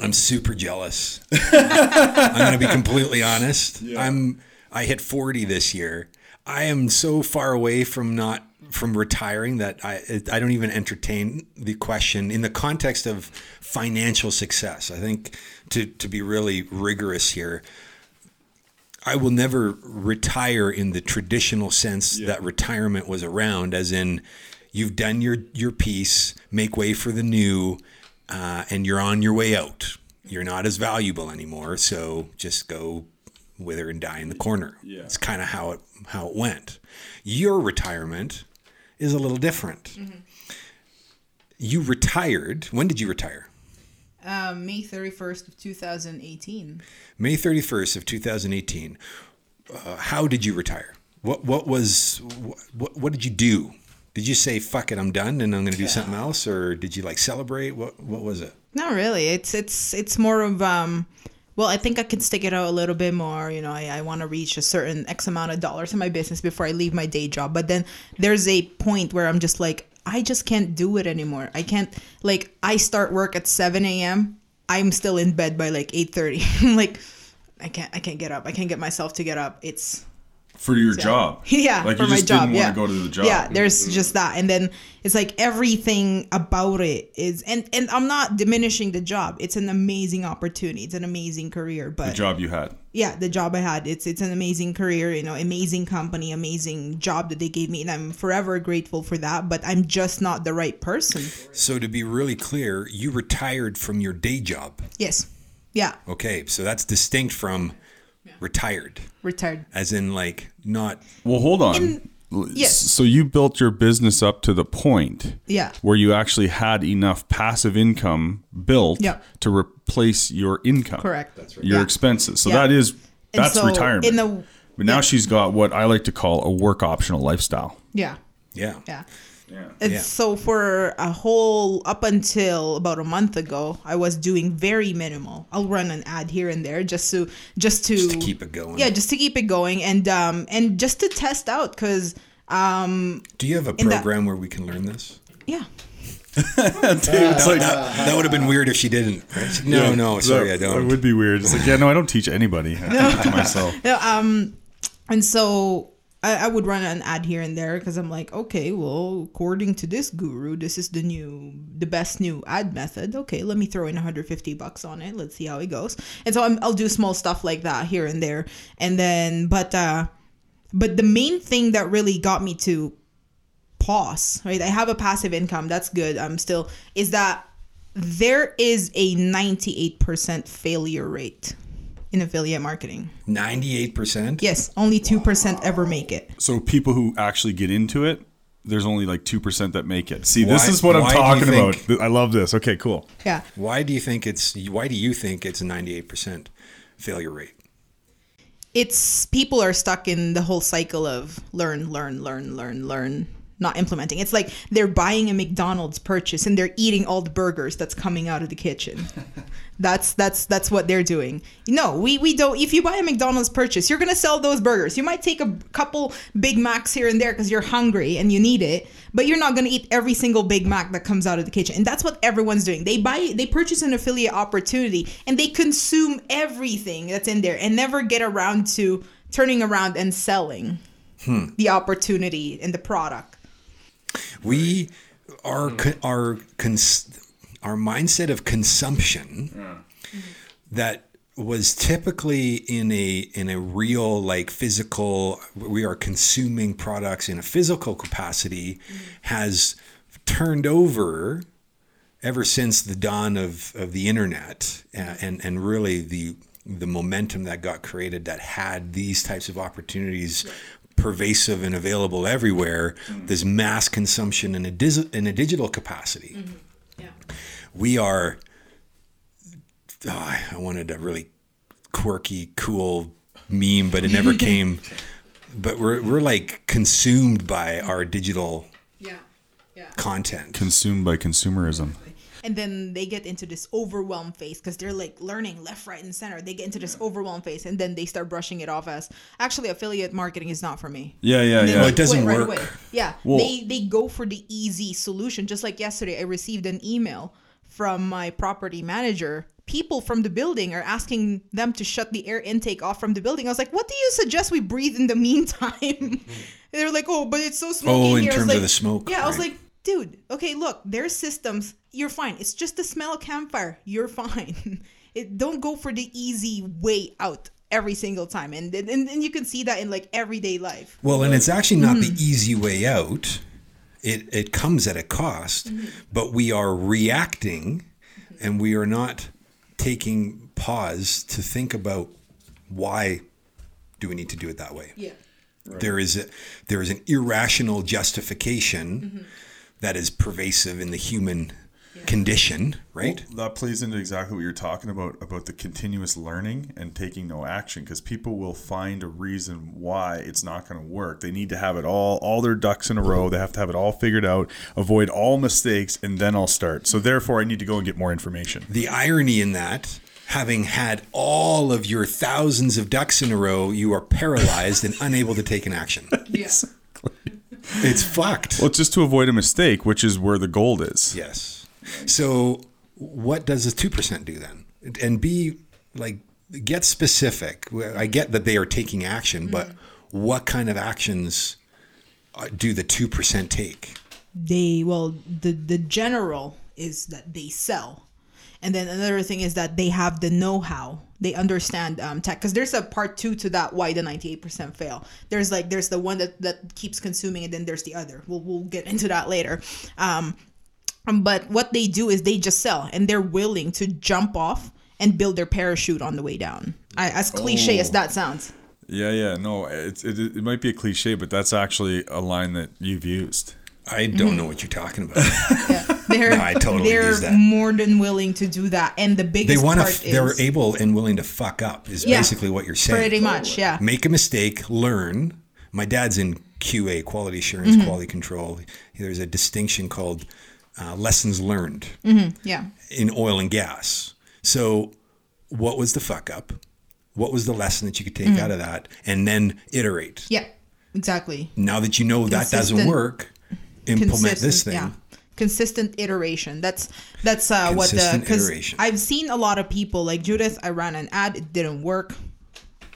I'm super jealous. I'm going to be completely honest. I'm I hit 40 this year. I am so far away from not from retiring that I I don't even entertain the question in the context of financial success. I think to to be really rigorous here, I will never retire in the traditional sense that retirement was around, as in you've done your your piece, make way for the new, uh, and you're on your way out. You're not as valuable anymore, so just go wither and die in the corner. Yeah. It's kind of how it how it went. Your retirement is a little different. You retired. When did you retire? Um, May 31st of 2018. May 31st of 2018. Uh, how did you retire? What what was what what did you do? Did you say fuck it, I'm done and I'm going to do something else or did you like celebrate? What what was it? Not really. It's it's it's more of um well, I think I can stick it out a little bit more. You know, I, I want to reach a certain X amount of dollars in my business before I leave my day job. But then there's a point where I'm just like, I just can't do it anymore. I can't like I start work at seven AM. I'm still in bed by like eight thirty. Like, I can't I can't get up. I can't get myself to get up. It's for your job yeah, like for you my just job. didn't yeah, want to go to the job Yeah, there's just that, and then it's like everything about it is, and and I'm not diminishing the job. It's an amazing opportunity. It's an amazing career, but the job you had yeah, the job I had, it's it's an amazing career. You know, amazing company, amazing job that they gave me, and I'm forever grateful for that. But I'm just not the right person. So to be really clear, you retired from your day job. Yes, yeah, Okay, so that's distinct from retired retired. as in like not Well, hold on. L- yes. So you built your business up to the point Yeah. where you actually had enough passive income built Yeah. to replace your income. Correct. That's right. Your Yeah. expenses. So Yeah. that is that's so retirement. in the- but now yeah. she's got what I like to call a work optional lifestyle. Yeah. yeah. Yeah. Yeah. And Yeah. so for a whole up until about a month ago, I was doing very minimal. I'll run an ad here and there just to just to, Just to keep it going. Yeah, just to keep it going and um and just to test out because um Do you have a In that- program where we can learn this? yeah it's like That would have been weird if she didn't. right? No, no, sorry, I don't. It would be weird. It's like, yeah, no, I don't teach anybody. I teach myself. no, um and so I, I would run an ad here and there because I'm like, okay, well, according to this guru, this is the new, the best new ad method. Okay, let me throw in 150 bucks on it. Let's see how it goes. And so I'm, I'll do small stuff like that here and there, and then, but, uh, but the main thing that really got me to pause, right? I have a passive income. That's good. I'm still is that there is a 98% failure rate in affiliate marketing. Ninety-eight percent. Yes, only 2% ever make it. So people who actually get into it, there's only like two percent that make it. See, this is what I'm why do you talking about. think- I love this. Okay, cool. Yeah. Why do you think it's? Why do you think it's a ninety-eight percent failure rate? It's people are stuck in the whole cycle of learn, learn, learn, learn, learn, not implementing. It's like they're buying a McDonald's purchase and they're eating all the burgers that's coming out of the kitchen. That's that's that's what they're doing. No, we we don't. If you buy a McDonald's purchase, you're gonna sell those burgers. You might take a couple Big Macs here and there because you're hungry and you need it, but you're not gonna eat every single Big Mac that comes out of the kitchen. And that's what everyone's doing. They buy, they purchase an affiliate opportunity and they consume everything that's in there and never get around to turning around and selling. Hmm. the opportunity and the product. We our co- our cons- our mindset of consumption that was typically in a in a real like physical we are consuming products in a physical capacity mm-hmm. has turned over ever since the dawn of, of the internet and, and and really the the momentum that got created that had these types of opportunities pervasive and available everywhere mm-hmm. this mass consumption in a dis- in a digital capacity mm-hmm. Yeah. we are oh, I wanted a really quirky cool meme but it never came but we're we're like consumed by our digital Yeah. Yeah. content Consumed by consumerism. And then they get into this overwhelmed phase because they're like learning left right and center. They get into this overwhelmed phase and then they start brushing it off as actually affiliate marketing is not for me. Yeah, yeah, yeah. they it doesn't work. yeah. Well- they they go for the easy solution. Just like yesterday i received an email from my property manager. People from the building are asking them to shut the air intake off from the building. I was like what do you suggest we breathe in the meantime? Mm-hmm. They're like oh but it's so oh, smoky Oh, in here. Terms of the smoke, yeah i was like dude okay look their systems you're fine. It's just the smell of campfire. You're fine. It don't go for the easy way out every single time. And and, and you can see that in like everyday life. Well, and it's actually not the mm. easy way out. It it comes at a cost, mm-hmm. but we are reacting, and we are not taking pause to think about why do we need to do it that way. yeah. There is a there is an irrational justification mm-hmm. That is pervasive in the human condition, right? Well, that plays into exactly what you're talking about about the continuous learning and taking no action because people will find a reason why it's not going to work. They need to have it all all their ducks in a row. They have to have it all figured out, avoid all mistakes, and then I'll start. So therefore, I need to go and get more information. the irony in that having had all of your thousands of ducks in a row you are paralyzed and unable to take an action yeah it's fucked. Well, it's just to avoid a mistake, which is where the gold is. yes. So what does the 2% do then? And be like get specific. I get that they are taking action but what kind of actions uh, do the 2% take? They well the the general is that they sell. And then another thing is that they have the know-how they understand um, tech because there's a part two to that why the 98% fail. There's like there's the one that that keeps consuming and then there's the other. We'll, we'll get into that later. Um, but what they do is they just sell and they're willing to jump off and build their parachute on the way down. I, as cliche as that sounds. Yeah, yeah. No, it's it, it might be a cliche, but that's actually a line that you've used. I don't know what you're talking about they're No, I totally they're use that. more than willing to do that and the they biggest want part to they're able and willing to fuck up is Yeah. basically what you're saying pretty much yeah make a mistake, learn. My dad's in QA, quality assurance, Mm-hmm. quality control. There's a distinction called uh, lessons learned yeah in oil and gas. So, what was the fuck up? What was the lesson that you could take Mm-hmm. out of that? And then iterate. Yeah, exactly. Now that you know that doesn't work, implement this Consistent- thing. Yeah. Consistent iteration. That's that's uh, what the Consistent because iteration. I've seen a lot of people like Judith. I ran an ad. It didn't work.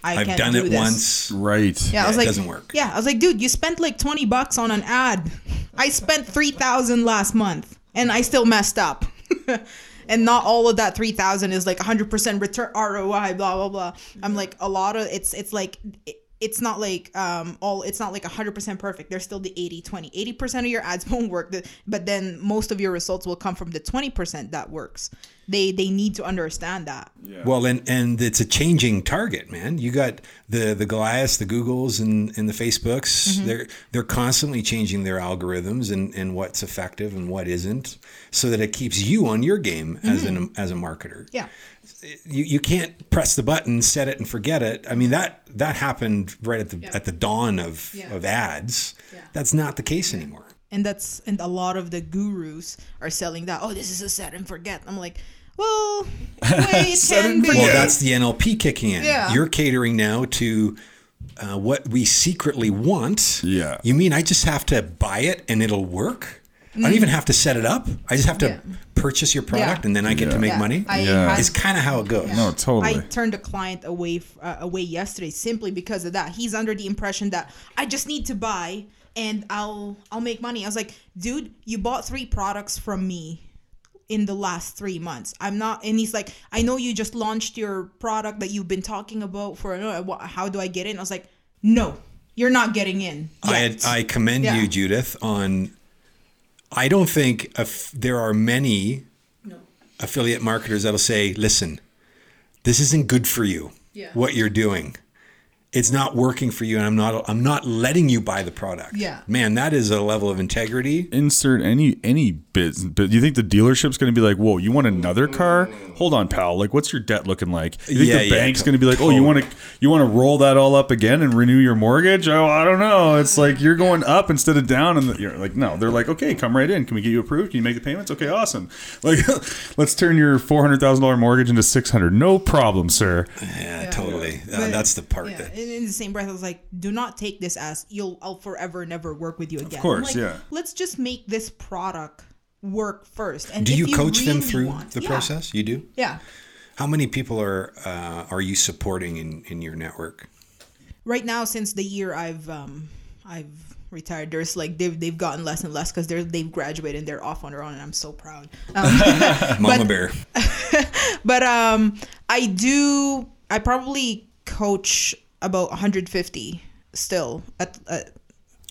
I I've can't done do it this. once. Right. Yeah, I Yeah, was it like, doesn't work. Yeah, I was like, dude, you spent like twenty bucks on an ad. I spent three thousand last month, and I still messed up. and not all of that three thousand is like hundred percent return ROI. Blah blah blah. I'm like a lot of it's it's like. It, it's not like um all it's not like 100% perfect there's still the 80 20 80% of your ads won't work but then most of your results will come from the 20% that works they they need to understand that yeah. Well, and and it's a changing target, man. You got the the Goliaths, the Googles, and and the Facebooks. Mm-hmm. They're they're constantly changing their algorithms and and what's effective and what isn't, so that it keeps you on your game as an as a marketer. yeah You you can't press the button, set it, and forget it. I mean that that happened right at the at the dawn of Yeah. of ads. Yeah. That's not the case anymore. and that's and a lot of the gurus are selling that oh this is a set and forget i'm like well way it Set can and be Well, that's the NLP kicking in. Yeah. You're catering now to uh, what we secretly want. Yeah. You mean I just have to buy it and it'll work? I don't even have to set it up. I just have to Yeah. purchase your product Yeah. and then I get to make Yeah. money. I Yeah. it's kind of how it goes. No, totally. I turned a client away uh, away yesterday simply because of that. He's under the impression that I just need to buy and I'll I'll make money. I was like, dude, you bought three products from me in the last three months. I'm not, and he's like, I know you just launched your product that you've been talking about for. uh, How do I get in? I was like, no, you're not getting in. I, yet." I commend Yeah. you, Judith, on. I don't think if there are many affiliate marketers that'll say, listen, this isn't good for you, Yeah. what you're doing. It's not working for you, and I'm not. I'm not letting you buy the product. Yeah. man, that is a level of integrity. insert any any bit. But do you think the dealership's going to be like, "Whoa, you want another car? Hold on, pal. Like, what's your debt looking like?" You think Yeah, the yeah, bank's to- going to be like, "Oh, you want to you want to roll that all up again and renew your mortgage?" Oh, I don't know. It's like you're going up instead of down, and the, you're like, no, they're like, "Okay, come right in. Can we get you approved? Can you make the payments? Okay, awesome. Like, let's turn your four hundred thousand dollar mortgage into six hundred. No problem, sir." Yeah, totally. Uh, that's the part yeah. that. In the same breath, I was like, do not take this as you'll I'll forever never work with you again. Of course, yeah. Let's just make this product work first. And Do you coach them really through want- the yeah, process? You do. Yeah. How many people are uh, are you supporting in in your network? Right now, since the year I've um I've retired, there's like they've they've gotten less and less because they're they've graduated and they're off on their own, and I'm so proud. Um, Mama Bear. but um, I do. I probably coach about 150 still at. Uh,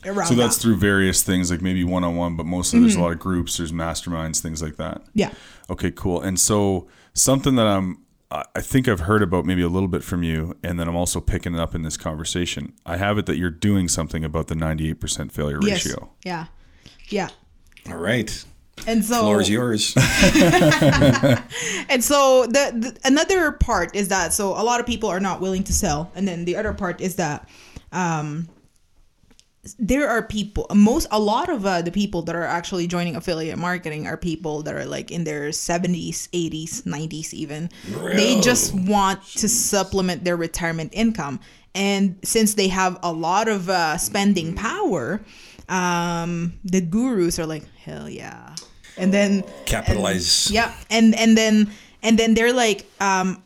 Around So that's that. through various things, like maybe one on one, but mostly there's a lot of groups, there's masterminds, things like that. yeah. Okay, cool. And so something that I'm I I think I've heard about maybe a little bit from you, and then I'm also picking it up in this conversation. I have it that you're doing something about the 98% failure Yes. ratio. Yeah. Yeah. All right. And so Floor is yours. and so the, the another part is that so a lot of people are not willing to sell, and then the other part is that um there are people most a lot of uh, the people that are actually joining affiliate marketing are people that are like in their 70s 80s 90s even. They just want to supplement their retirement income. And since they have a lot of uh, spending power um the gurus are like hell yeah and then Capitalize. yeah, and and then and then they're like, um,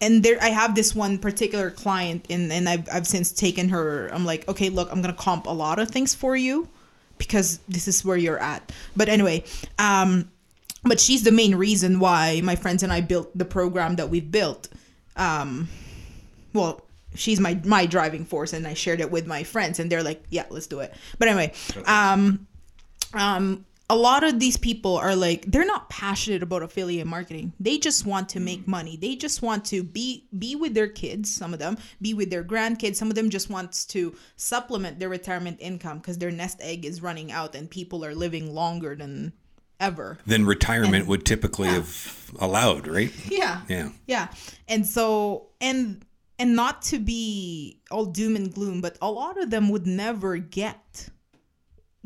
and there I have this one particular client, and and I've I've since taken her. I'm like, okay, look, I'm gonna comp a lot of things for you because this is where you're at. But anyway, um, but she's the main reason why my friends and I built the program that we've built. Um, well she's my my driving force and i shared it with my friends and they're like yeah let's do it but anyway um um a lot of these people are like they're not passionate about affiliate marketing. They just want to make mm. money. They just want to be be with their kids some of them be with their grandkids. Some of them just wants to supplement their retirement income because their nest egg is running out and people are living longer than ever. Then retirement would typically have allowed, right? yeah. Yeah. yeah. And so and and not to be all doom and gloom but a lot of them would never get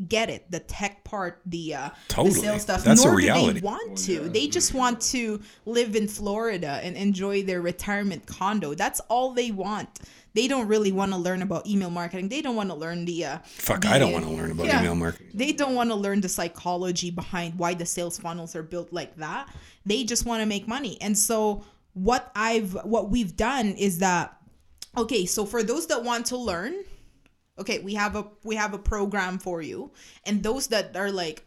get it the tech part the uh Totally. the sales stuff That's a nor reality. do they want to they just want to live in florida and enjoy their retirement condo that's all they want they don't really want to learn about email marketing they don't want to learn the uh Fuck, the- I don't want to learn about Yeah. email marketing. they don't want to learn the psychology behind why the sales funnels are built like that. They just want to make money. And so what I've what we've done is that okay, so for those that want to learn, okay, we have a we have a program for you. And those that are like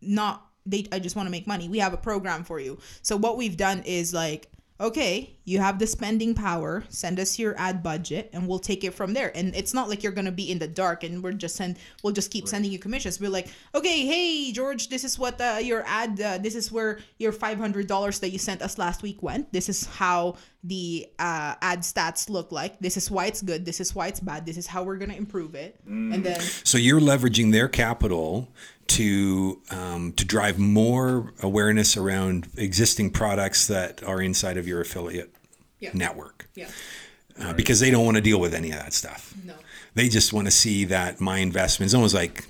not they I just want to make money. We have a program for you. So what we've done is like okay, you have the spending power. Send us your ad budget, and we'll take it from there. And it's not like you're gonna be in the dark, and we're just send. We'll just keep sending you commissions. We're like, okay, hey George, this is what uh, your ad. Uh, this is where your five hundred dollars that you sent us last week went. This is how the uh, ad stats look like. This is why it's good. This is why it's bad. This is how we're gonna improve it. And then So you're leveraging their capital to um, to drive more awareness around existing products that are inside of your affiliate Yeah. network. yeah, Uh, because they don't want to deal with any of that stuff. no. They just want to see that my investment is almost like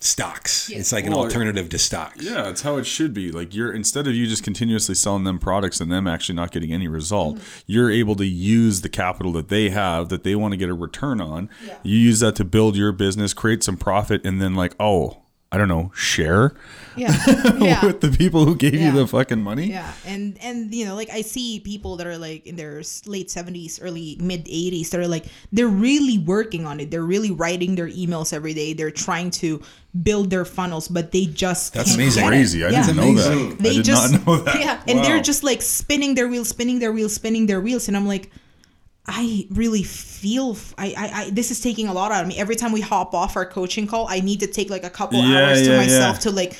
stocks. It's like an Well, alternative to stocks. Yeah, it's how it should be. Like you're instead of you just continuously selling them products and them actually not getting any result, mm-hmm. you're able to use the capital that they have that they want to get a return on. Yeah. You use that to build your business, create some profit, and then like, oh, I don't know, share Yeah. Yeah. with the people who gave Yeah. you the fucking money. Yeah, and and you know, like I see people that are like in their late seventies, early mid eighties, that are like they're really working on it. They're really writing their emails every day. They're trying to build their funnels, but they just That's amazing. Crazy. I Yeah. didn't know that. They I did just not know that. yeah, and they're just like spinning their wheels, spinning their wheels, spinning their wheels, and I'm like. I really feel f- I, I I this is taking a lot out of me. Every time we hop off our coaching call, I need to take like a couple Yeah, hours to yeah, myself yeah. to like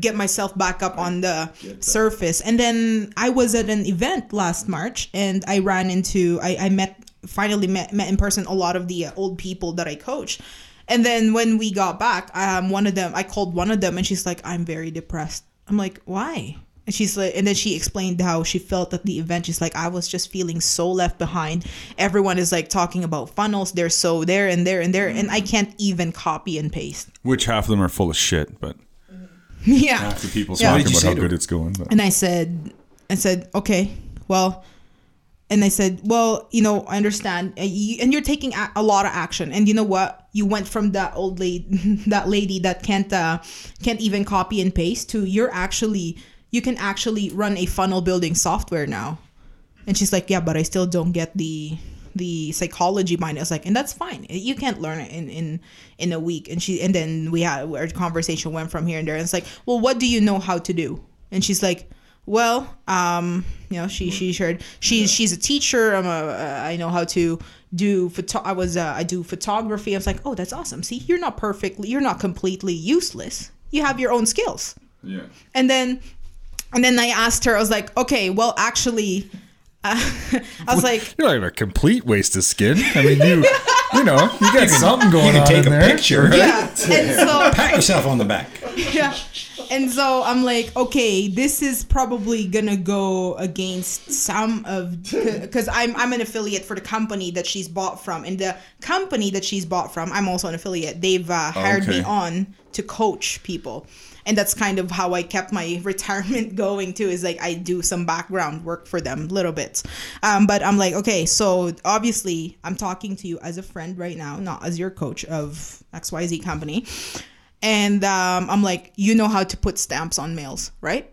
get myself back up on the surface. And then I was at an event last March and I ran into I, I met finally met, met in person a lot of the uh, old people that I coach. And then when we got back, um, one of them I called one of them and she's like, I'm very depressed. I'm like, why? And she's like, and then she explained how she felt at the event. She's like, I was just feeling so left behind. Everyone is like talking about funnels. They're so there and there and there, and I can't even copy and paste. Which half of them are full of shit, but yeah. half the people Yeah. What talking about how good her? it's going. But. And I said, I said, okay, well, and I said, well, you know, I understand, and you- and you're taking a, a lot of action. And you know what? You went from that old lady, that lady that can't uh, can't even copy and paste to you're actually you can actually run a funnel building software now. And she's like, yeah, but I still don't get the the psychology behind it. I was like, and that's fine. You can't learn it in in in a week. And she and then we had our conversation went from here and there. And it's like, well, what do you know how to do? And she's like, well, um, you know, she she shared she's she's a teacher. I'm a uh, I know how to do photo. I was uh, I do photography. I was like, oh, that's awesome. See, you're not perfectly, you're not completely useless. You have your own skills. Yeah. And then and then I asked her. I was like, okay, well, actually. Uh, I was like, You're like a complete waste of skin. I mean, you, you know, you got something going You can on take in a there. picture, right? yeah. And so Pat yourself on the back. yeah. And so I'm like, okay, this is probably gonna go against some of because I'm I'm an affiliate for the company that she's bought from, and the company that she's bought from, I'm also an affiliate. They've uh, hired me on to coach people, and that's kind of how I kept my retirement going too. Is like I do some background work for them, little bits. Um, but I'm like, okay, so obviously I'm talking to you as a friend right now, not as your coach of XYZ company. And um, I'm like, you know how to put stamps on mails, right?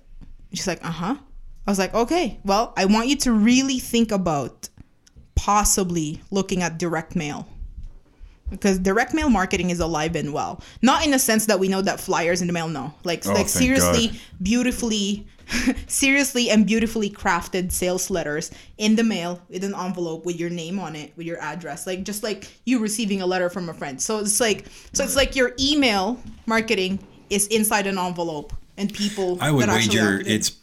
She's like, uh huh. I was like, okay, well, I want you to really think about possibly looking at direct mail. Because direct mail marketing is alive and well. Not in the sense that we know that flyers in the mail, no. Like, Oh, like seriously, God. beautifully, seriously and beautifully crafted sales letters in the mail with an envelope with your name on it, with your address. Like just like you receiving a letter from a friend. So it's like, so it's like your email marketing is inside an envelope and people. I would wager it's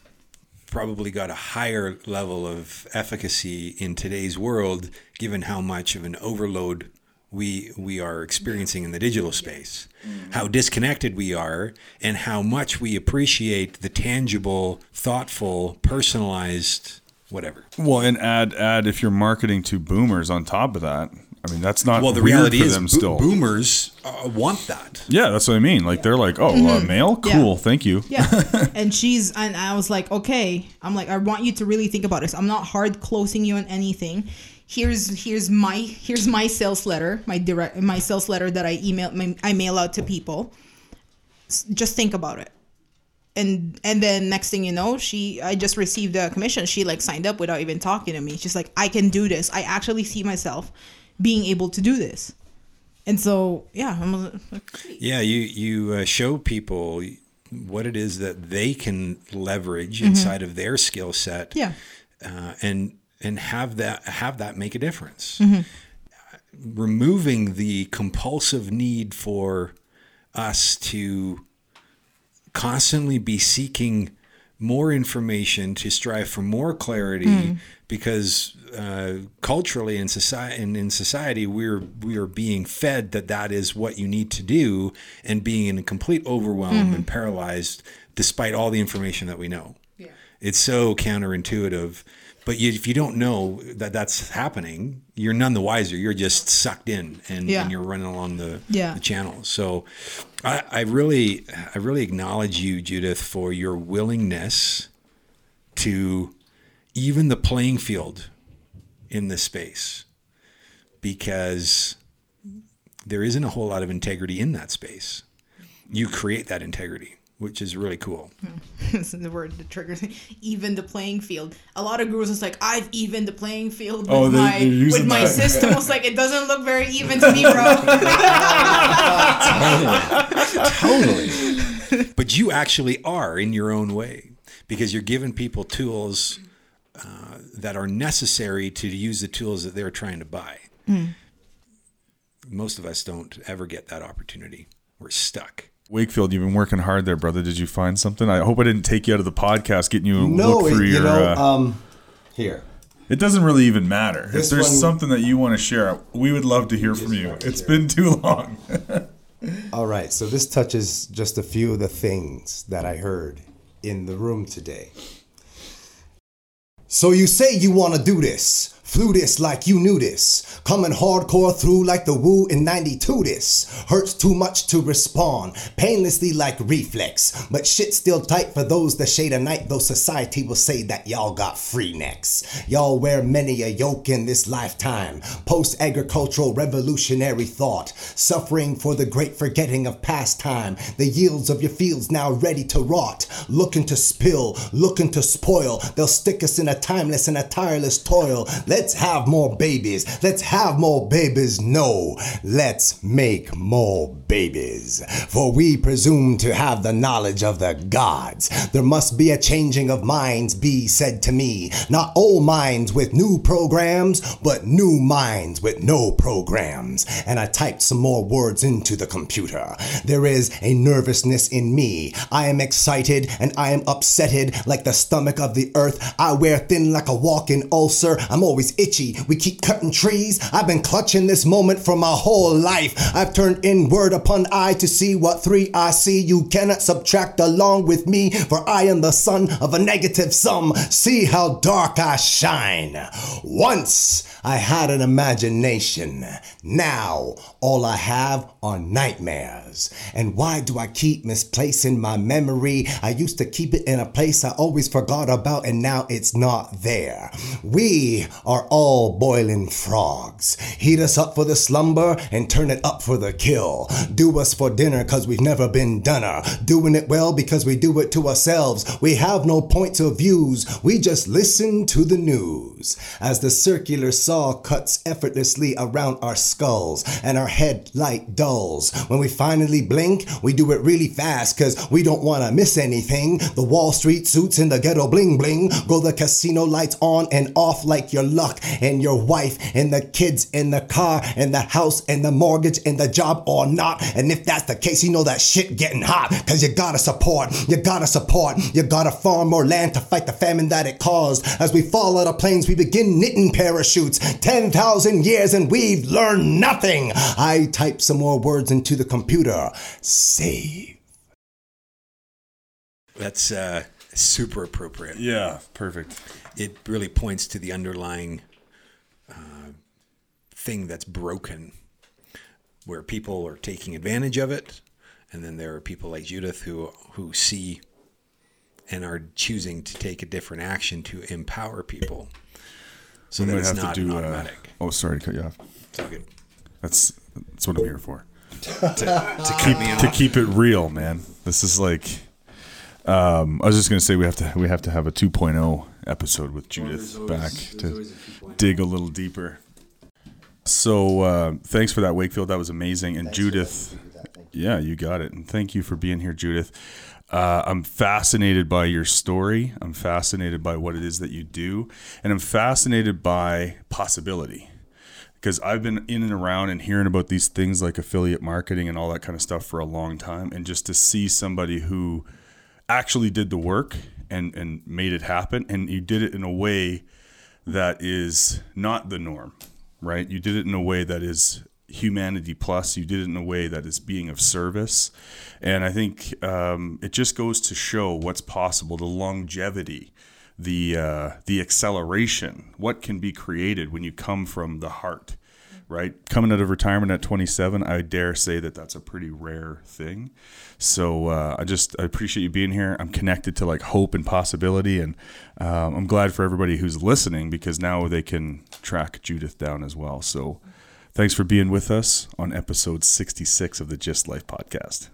probably got a higher level of efficacy in today's world, given how much of an overload we we are experiencing in the digital space, how disconnected we are, and how much we appreciate the tangible, thoughtful, personalized, whatever. Well, and add add if you're marketing to boomers on top of that. I mean, that's not Well, the weird reality for is, them bo- still. boomers uh, want that. Yeah, that's what I mean. Like they're like, oh, uh, mail, Mm-hmm. Yeah. cool, thank you. Yeah. and she's and I was like, okay. I'm like, I want you to really think about this. I'm not hard closing you on anything. Here's here's my here's my sales letter, my direct my sales letter that I email my, I mail out to people. Just think about it. And and then next thing you know, she I just received a commission. She like signed up without even talking to me. She's like, I can do this. I actually see myself being able to do this. And so yeah, I'm Yeah, you you uh, show people what it is that they can leverage inside of their skill set. yeah. uh, and and have that have that make a difference. Mm-hmm. Removing the compulsive need for us to constantly be seeking more information to strive for more clarity Mm. because uh, culturally in society and in society we're we are being fed that that is what you need to do and being in a complete overwhelm Mm-hmm. and paralyzed despite all the information that we know yeah. it's so counterintuitive but you, if you don't know that that's happening you're none the wiser you're just sucked in and, Yeah. and you're running along the, Yeah. the channel so I, I really i really acknowledge you judith for your willingness to even the playing field in this space because there isn't a whole lot of integrity in that space you create that integrity, which is really cool. This is the word that triggers. Even the playing field. A lot of gurus is like, I've evened the playing field with Oh, they- my with my that. system. I was like, it doesn't look very even to me, bro. totally. totally. but you actually are in your own way because you're giving people tools uh, that are necessary to use the tools that they're trying to buy. Most of us don't ever get that opportunity. We're stuck. Wakefield, you've been working hard there, brother. Did you find something? I hope I didn't take you out of the podcast, getting you a No, look for you your. know, uh, um, here. it doesn't really even matter. If there's one- something that you want to share, we would love to hear from you. It's been too long. All right, so this touches just a few of the things that I heard in the room today. So you say you want to do this, flew this like you knew this, coming hardcore through like the woo in 92 this, hurts too much to respond, painlessly like reflex, but shit still tight for those that shade of night, though society will say that y'all got free necks. Y'all wear many a yoke in this lifetime, post-agricultural revolutionary thought, suffering for the great forgetting of past time, the yields of your fields now ready to rot, looking to spill, looking to spoil, they'll stick us in a timeless and a tireless toil. Let's have more babies, let's have more babies, no, let's make more babies. For we presume to have the knowledge of the gods. There must be a changing of minds, be said to me. Not old minds with new programs, but new minds with no programs. And I typed some more words into the computer. There is a nervousness in me. I am excited and I am upsetted like the stomach of the earth. I wear thin like a walking ulcer. I'm always itchy. We keep cutting trees. I've been clutching this moment for my whole life. I've turned inward upon eye to see what three I see. You cannot subtract along with me, for I am the son of a negative sum. See how dark I shine. Once I had an imagination. Now all I have are nightmares. And why do I keep misplacing my memory? I used to keep it in a place I always forgot about, and now it's not there. We are all boiling frogs. Heat us up for the slumber and turn it up for the kill. Do us for dinner because we've never been doneer. Doing it well because we do it to ourselves. We have no points of views. We just listen to the news. As the circular saw cuts effortlessly around our skulls and our headlight dulls. When we finally blink, we do it really fast because we don't want to miss anything. The Wall Street suits and the ghetto bling bling. Go the casino lights on and off like your luck and your wife and the kids and the car and the house and the mortgage and the job or not. And if that's the case, you know that shit getting hot because you gotta support, you gotta support, you gotta farm more land to fight the famine that it caused. As we fall out of planes, we begin knitting parachutes. 10,000 years and we've learned nothing. I type some more words into the computer. Save. That's uh, super appropriate. yeah, perfect. It really points to the underlying uh, thing that's broken, where people are taking advantage of it, and then there are people like Judith who who see and are choosing to take a different action to empower people, so We that it's to not do. Uh, automatic. oh, sorry to cut you off. It's. That's that's what I'm here for. To, to keep to keep it real, man. This is like um, I was just gonna say we have to we have to have a 2.0 episode with Judith back to dig a little deeper. So uh, thanks for that, Wakefield. That was amazing. And Judith, yeah, you got it. And thank you for being here, Judith. Uh, I'm fascinated by your story. I'm fascinated by what it is that you do, and I'm fascinated by possibility because I've been in and around and hearing about these things like affiliate marketing and all that kind of stuff for a long time. And just to see somebody who actually did the work and, and made it happen, and you did it in a way that is not the norm, right? You did it in a way that is humanity plus. You did it in a way that is being of service. And I think um, it just goes to show what's possible, the longevity the uh, the acceleration, what can be created when you come from the heart, right? Coming out of retirement at 27, I dare say that that's a pretty rare thing. So uh, I just I appreciate you being here. I'm connected to like hope and possibility, and um, I'm glad for everybody who's listening because now they can track Judith down as well. So thanks for being with us on episode 66 of the GYST Life podcast.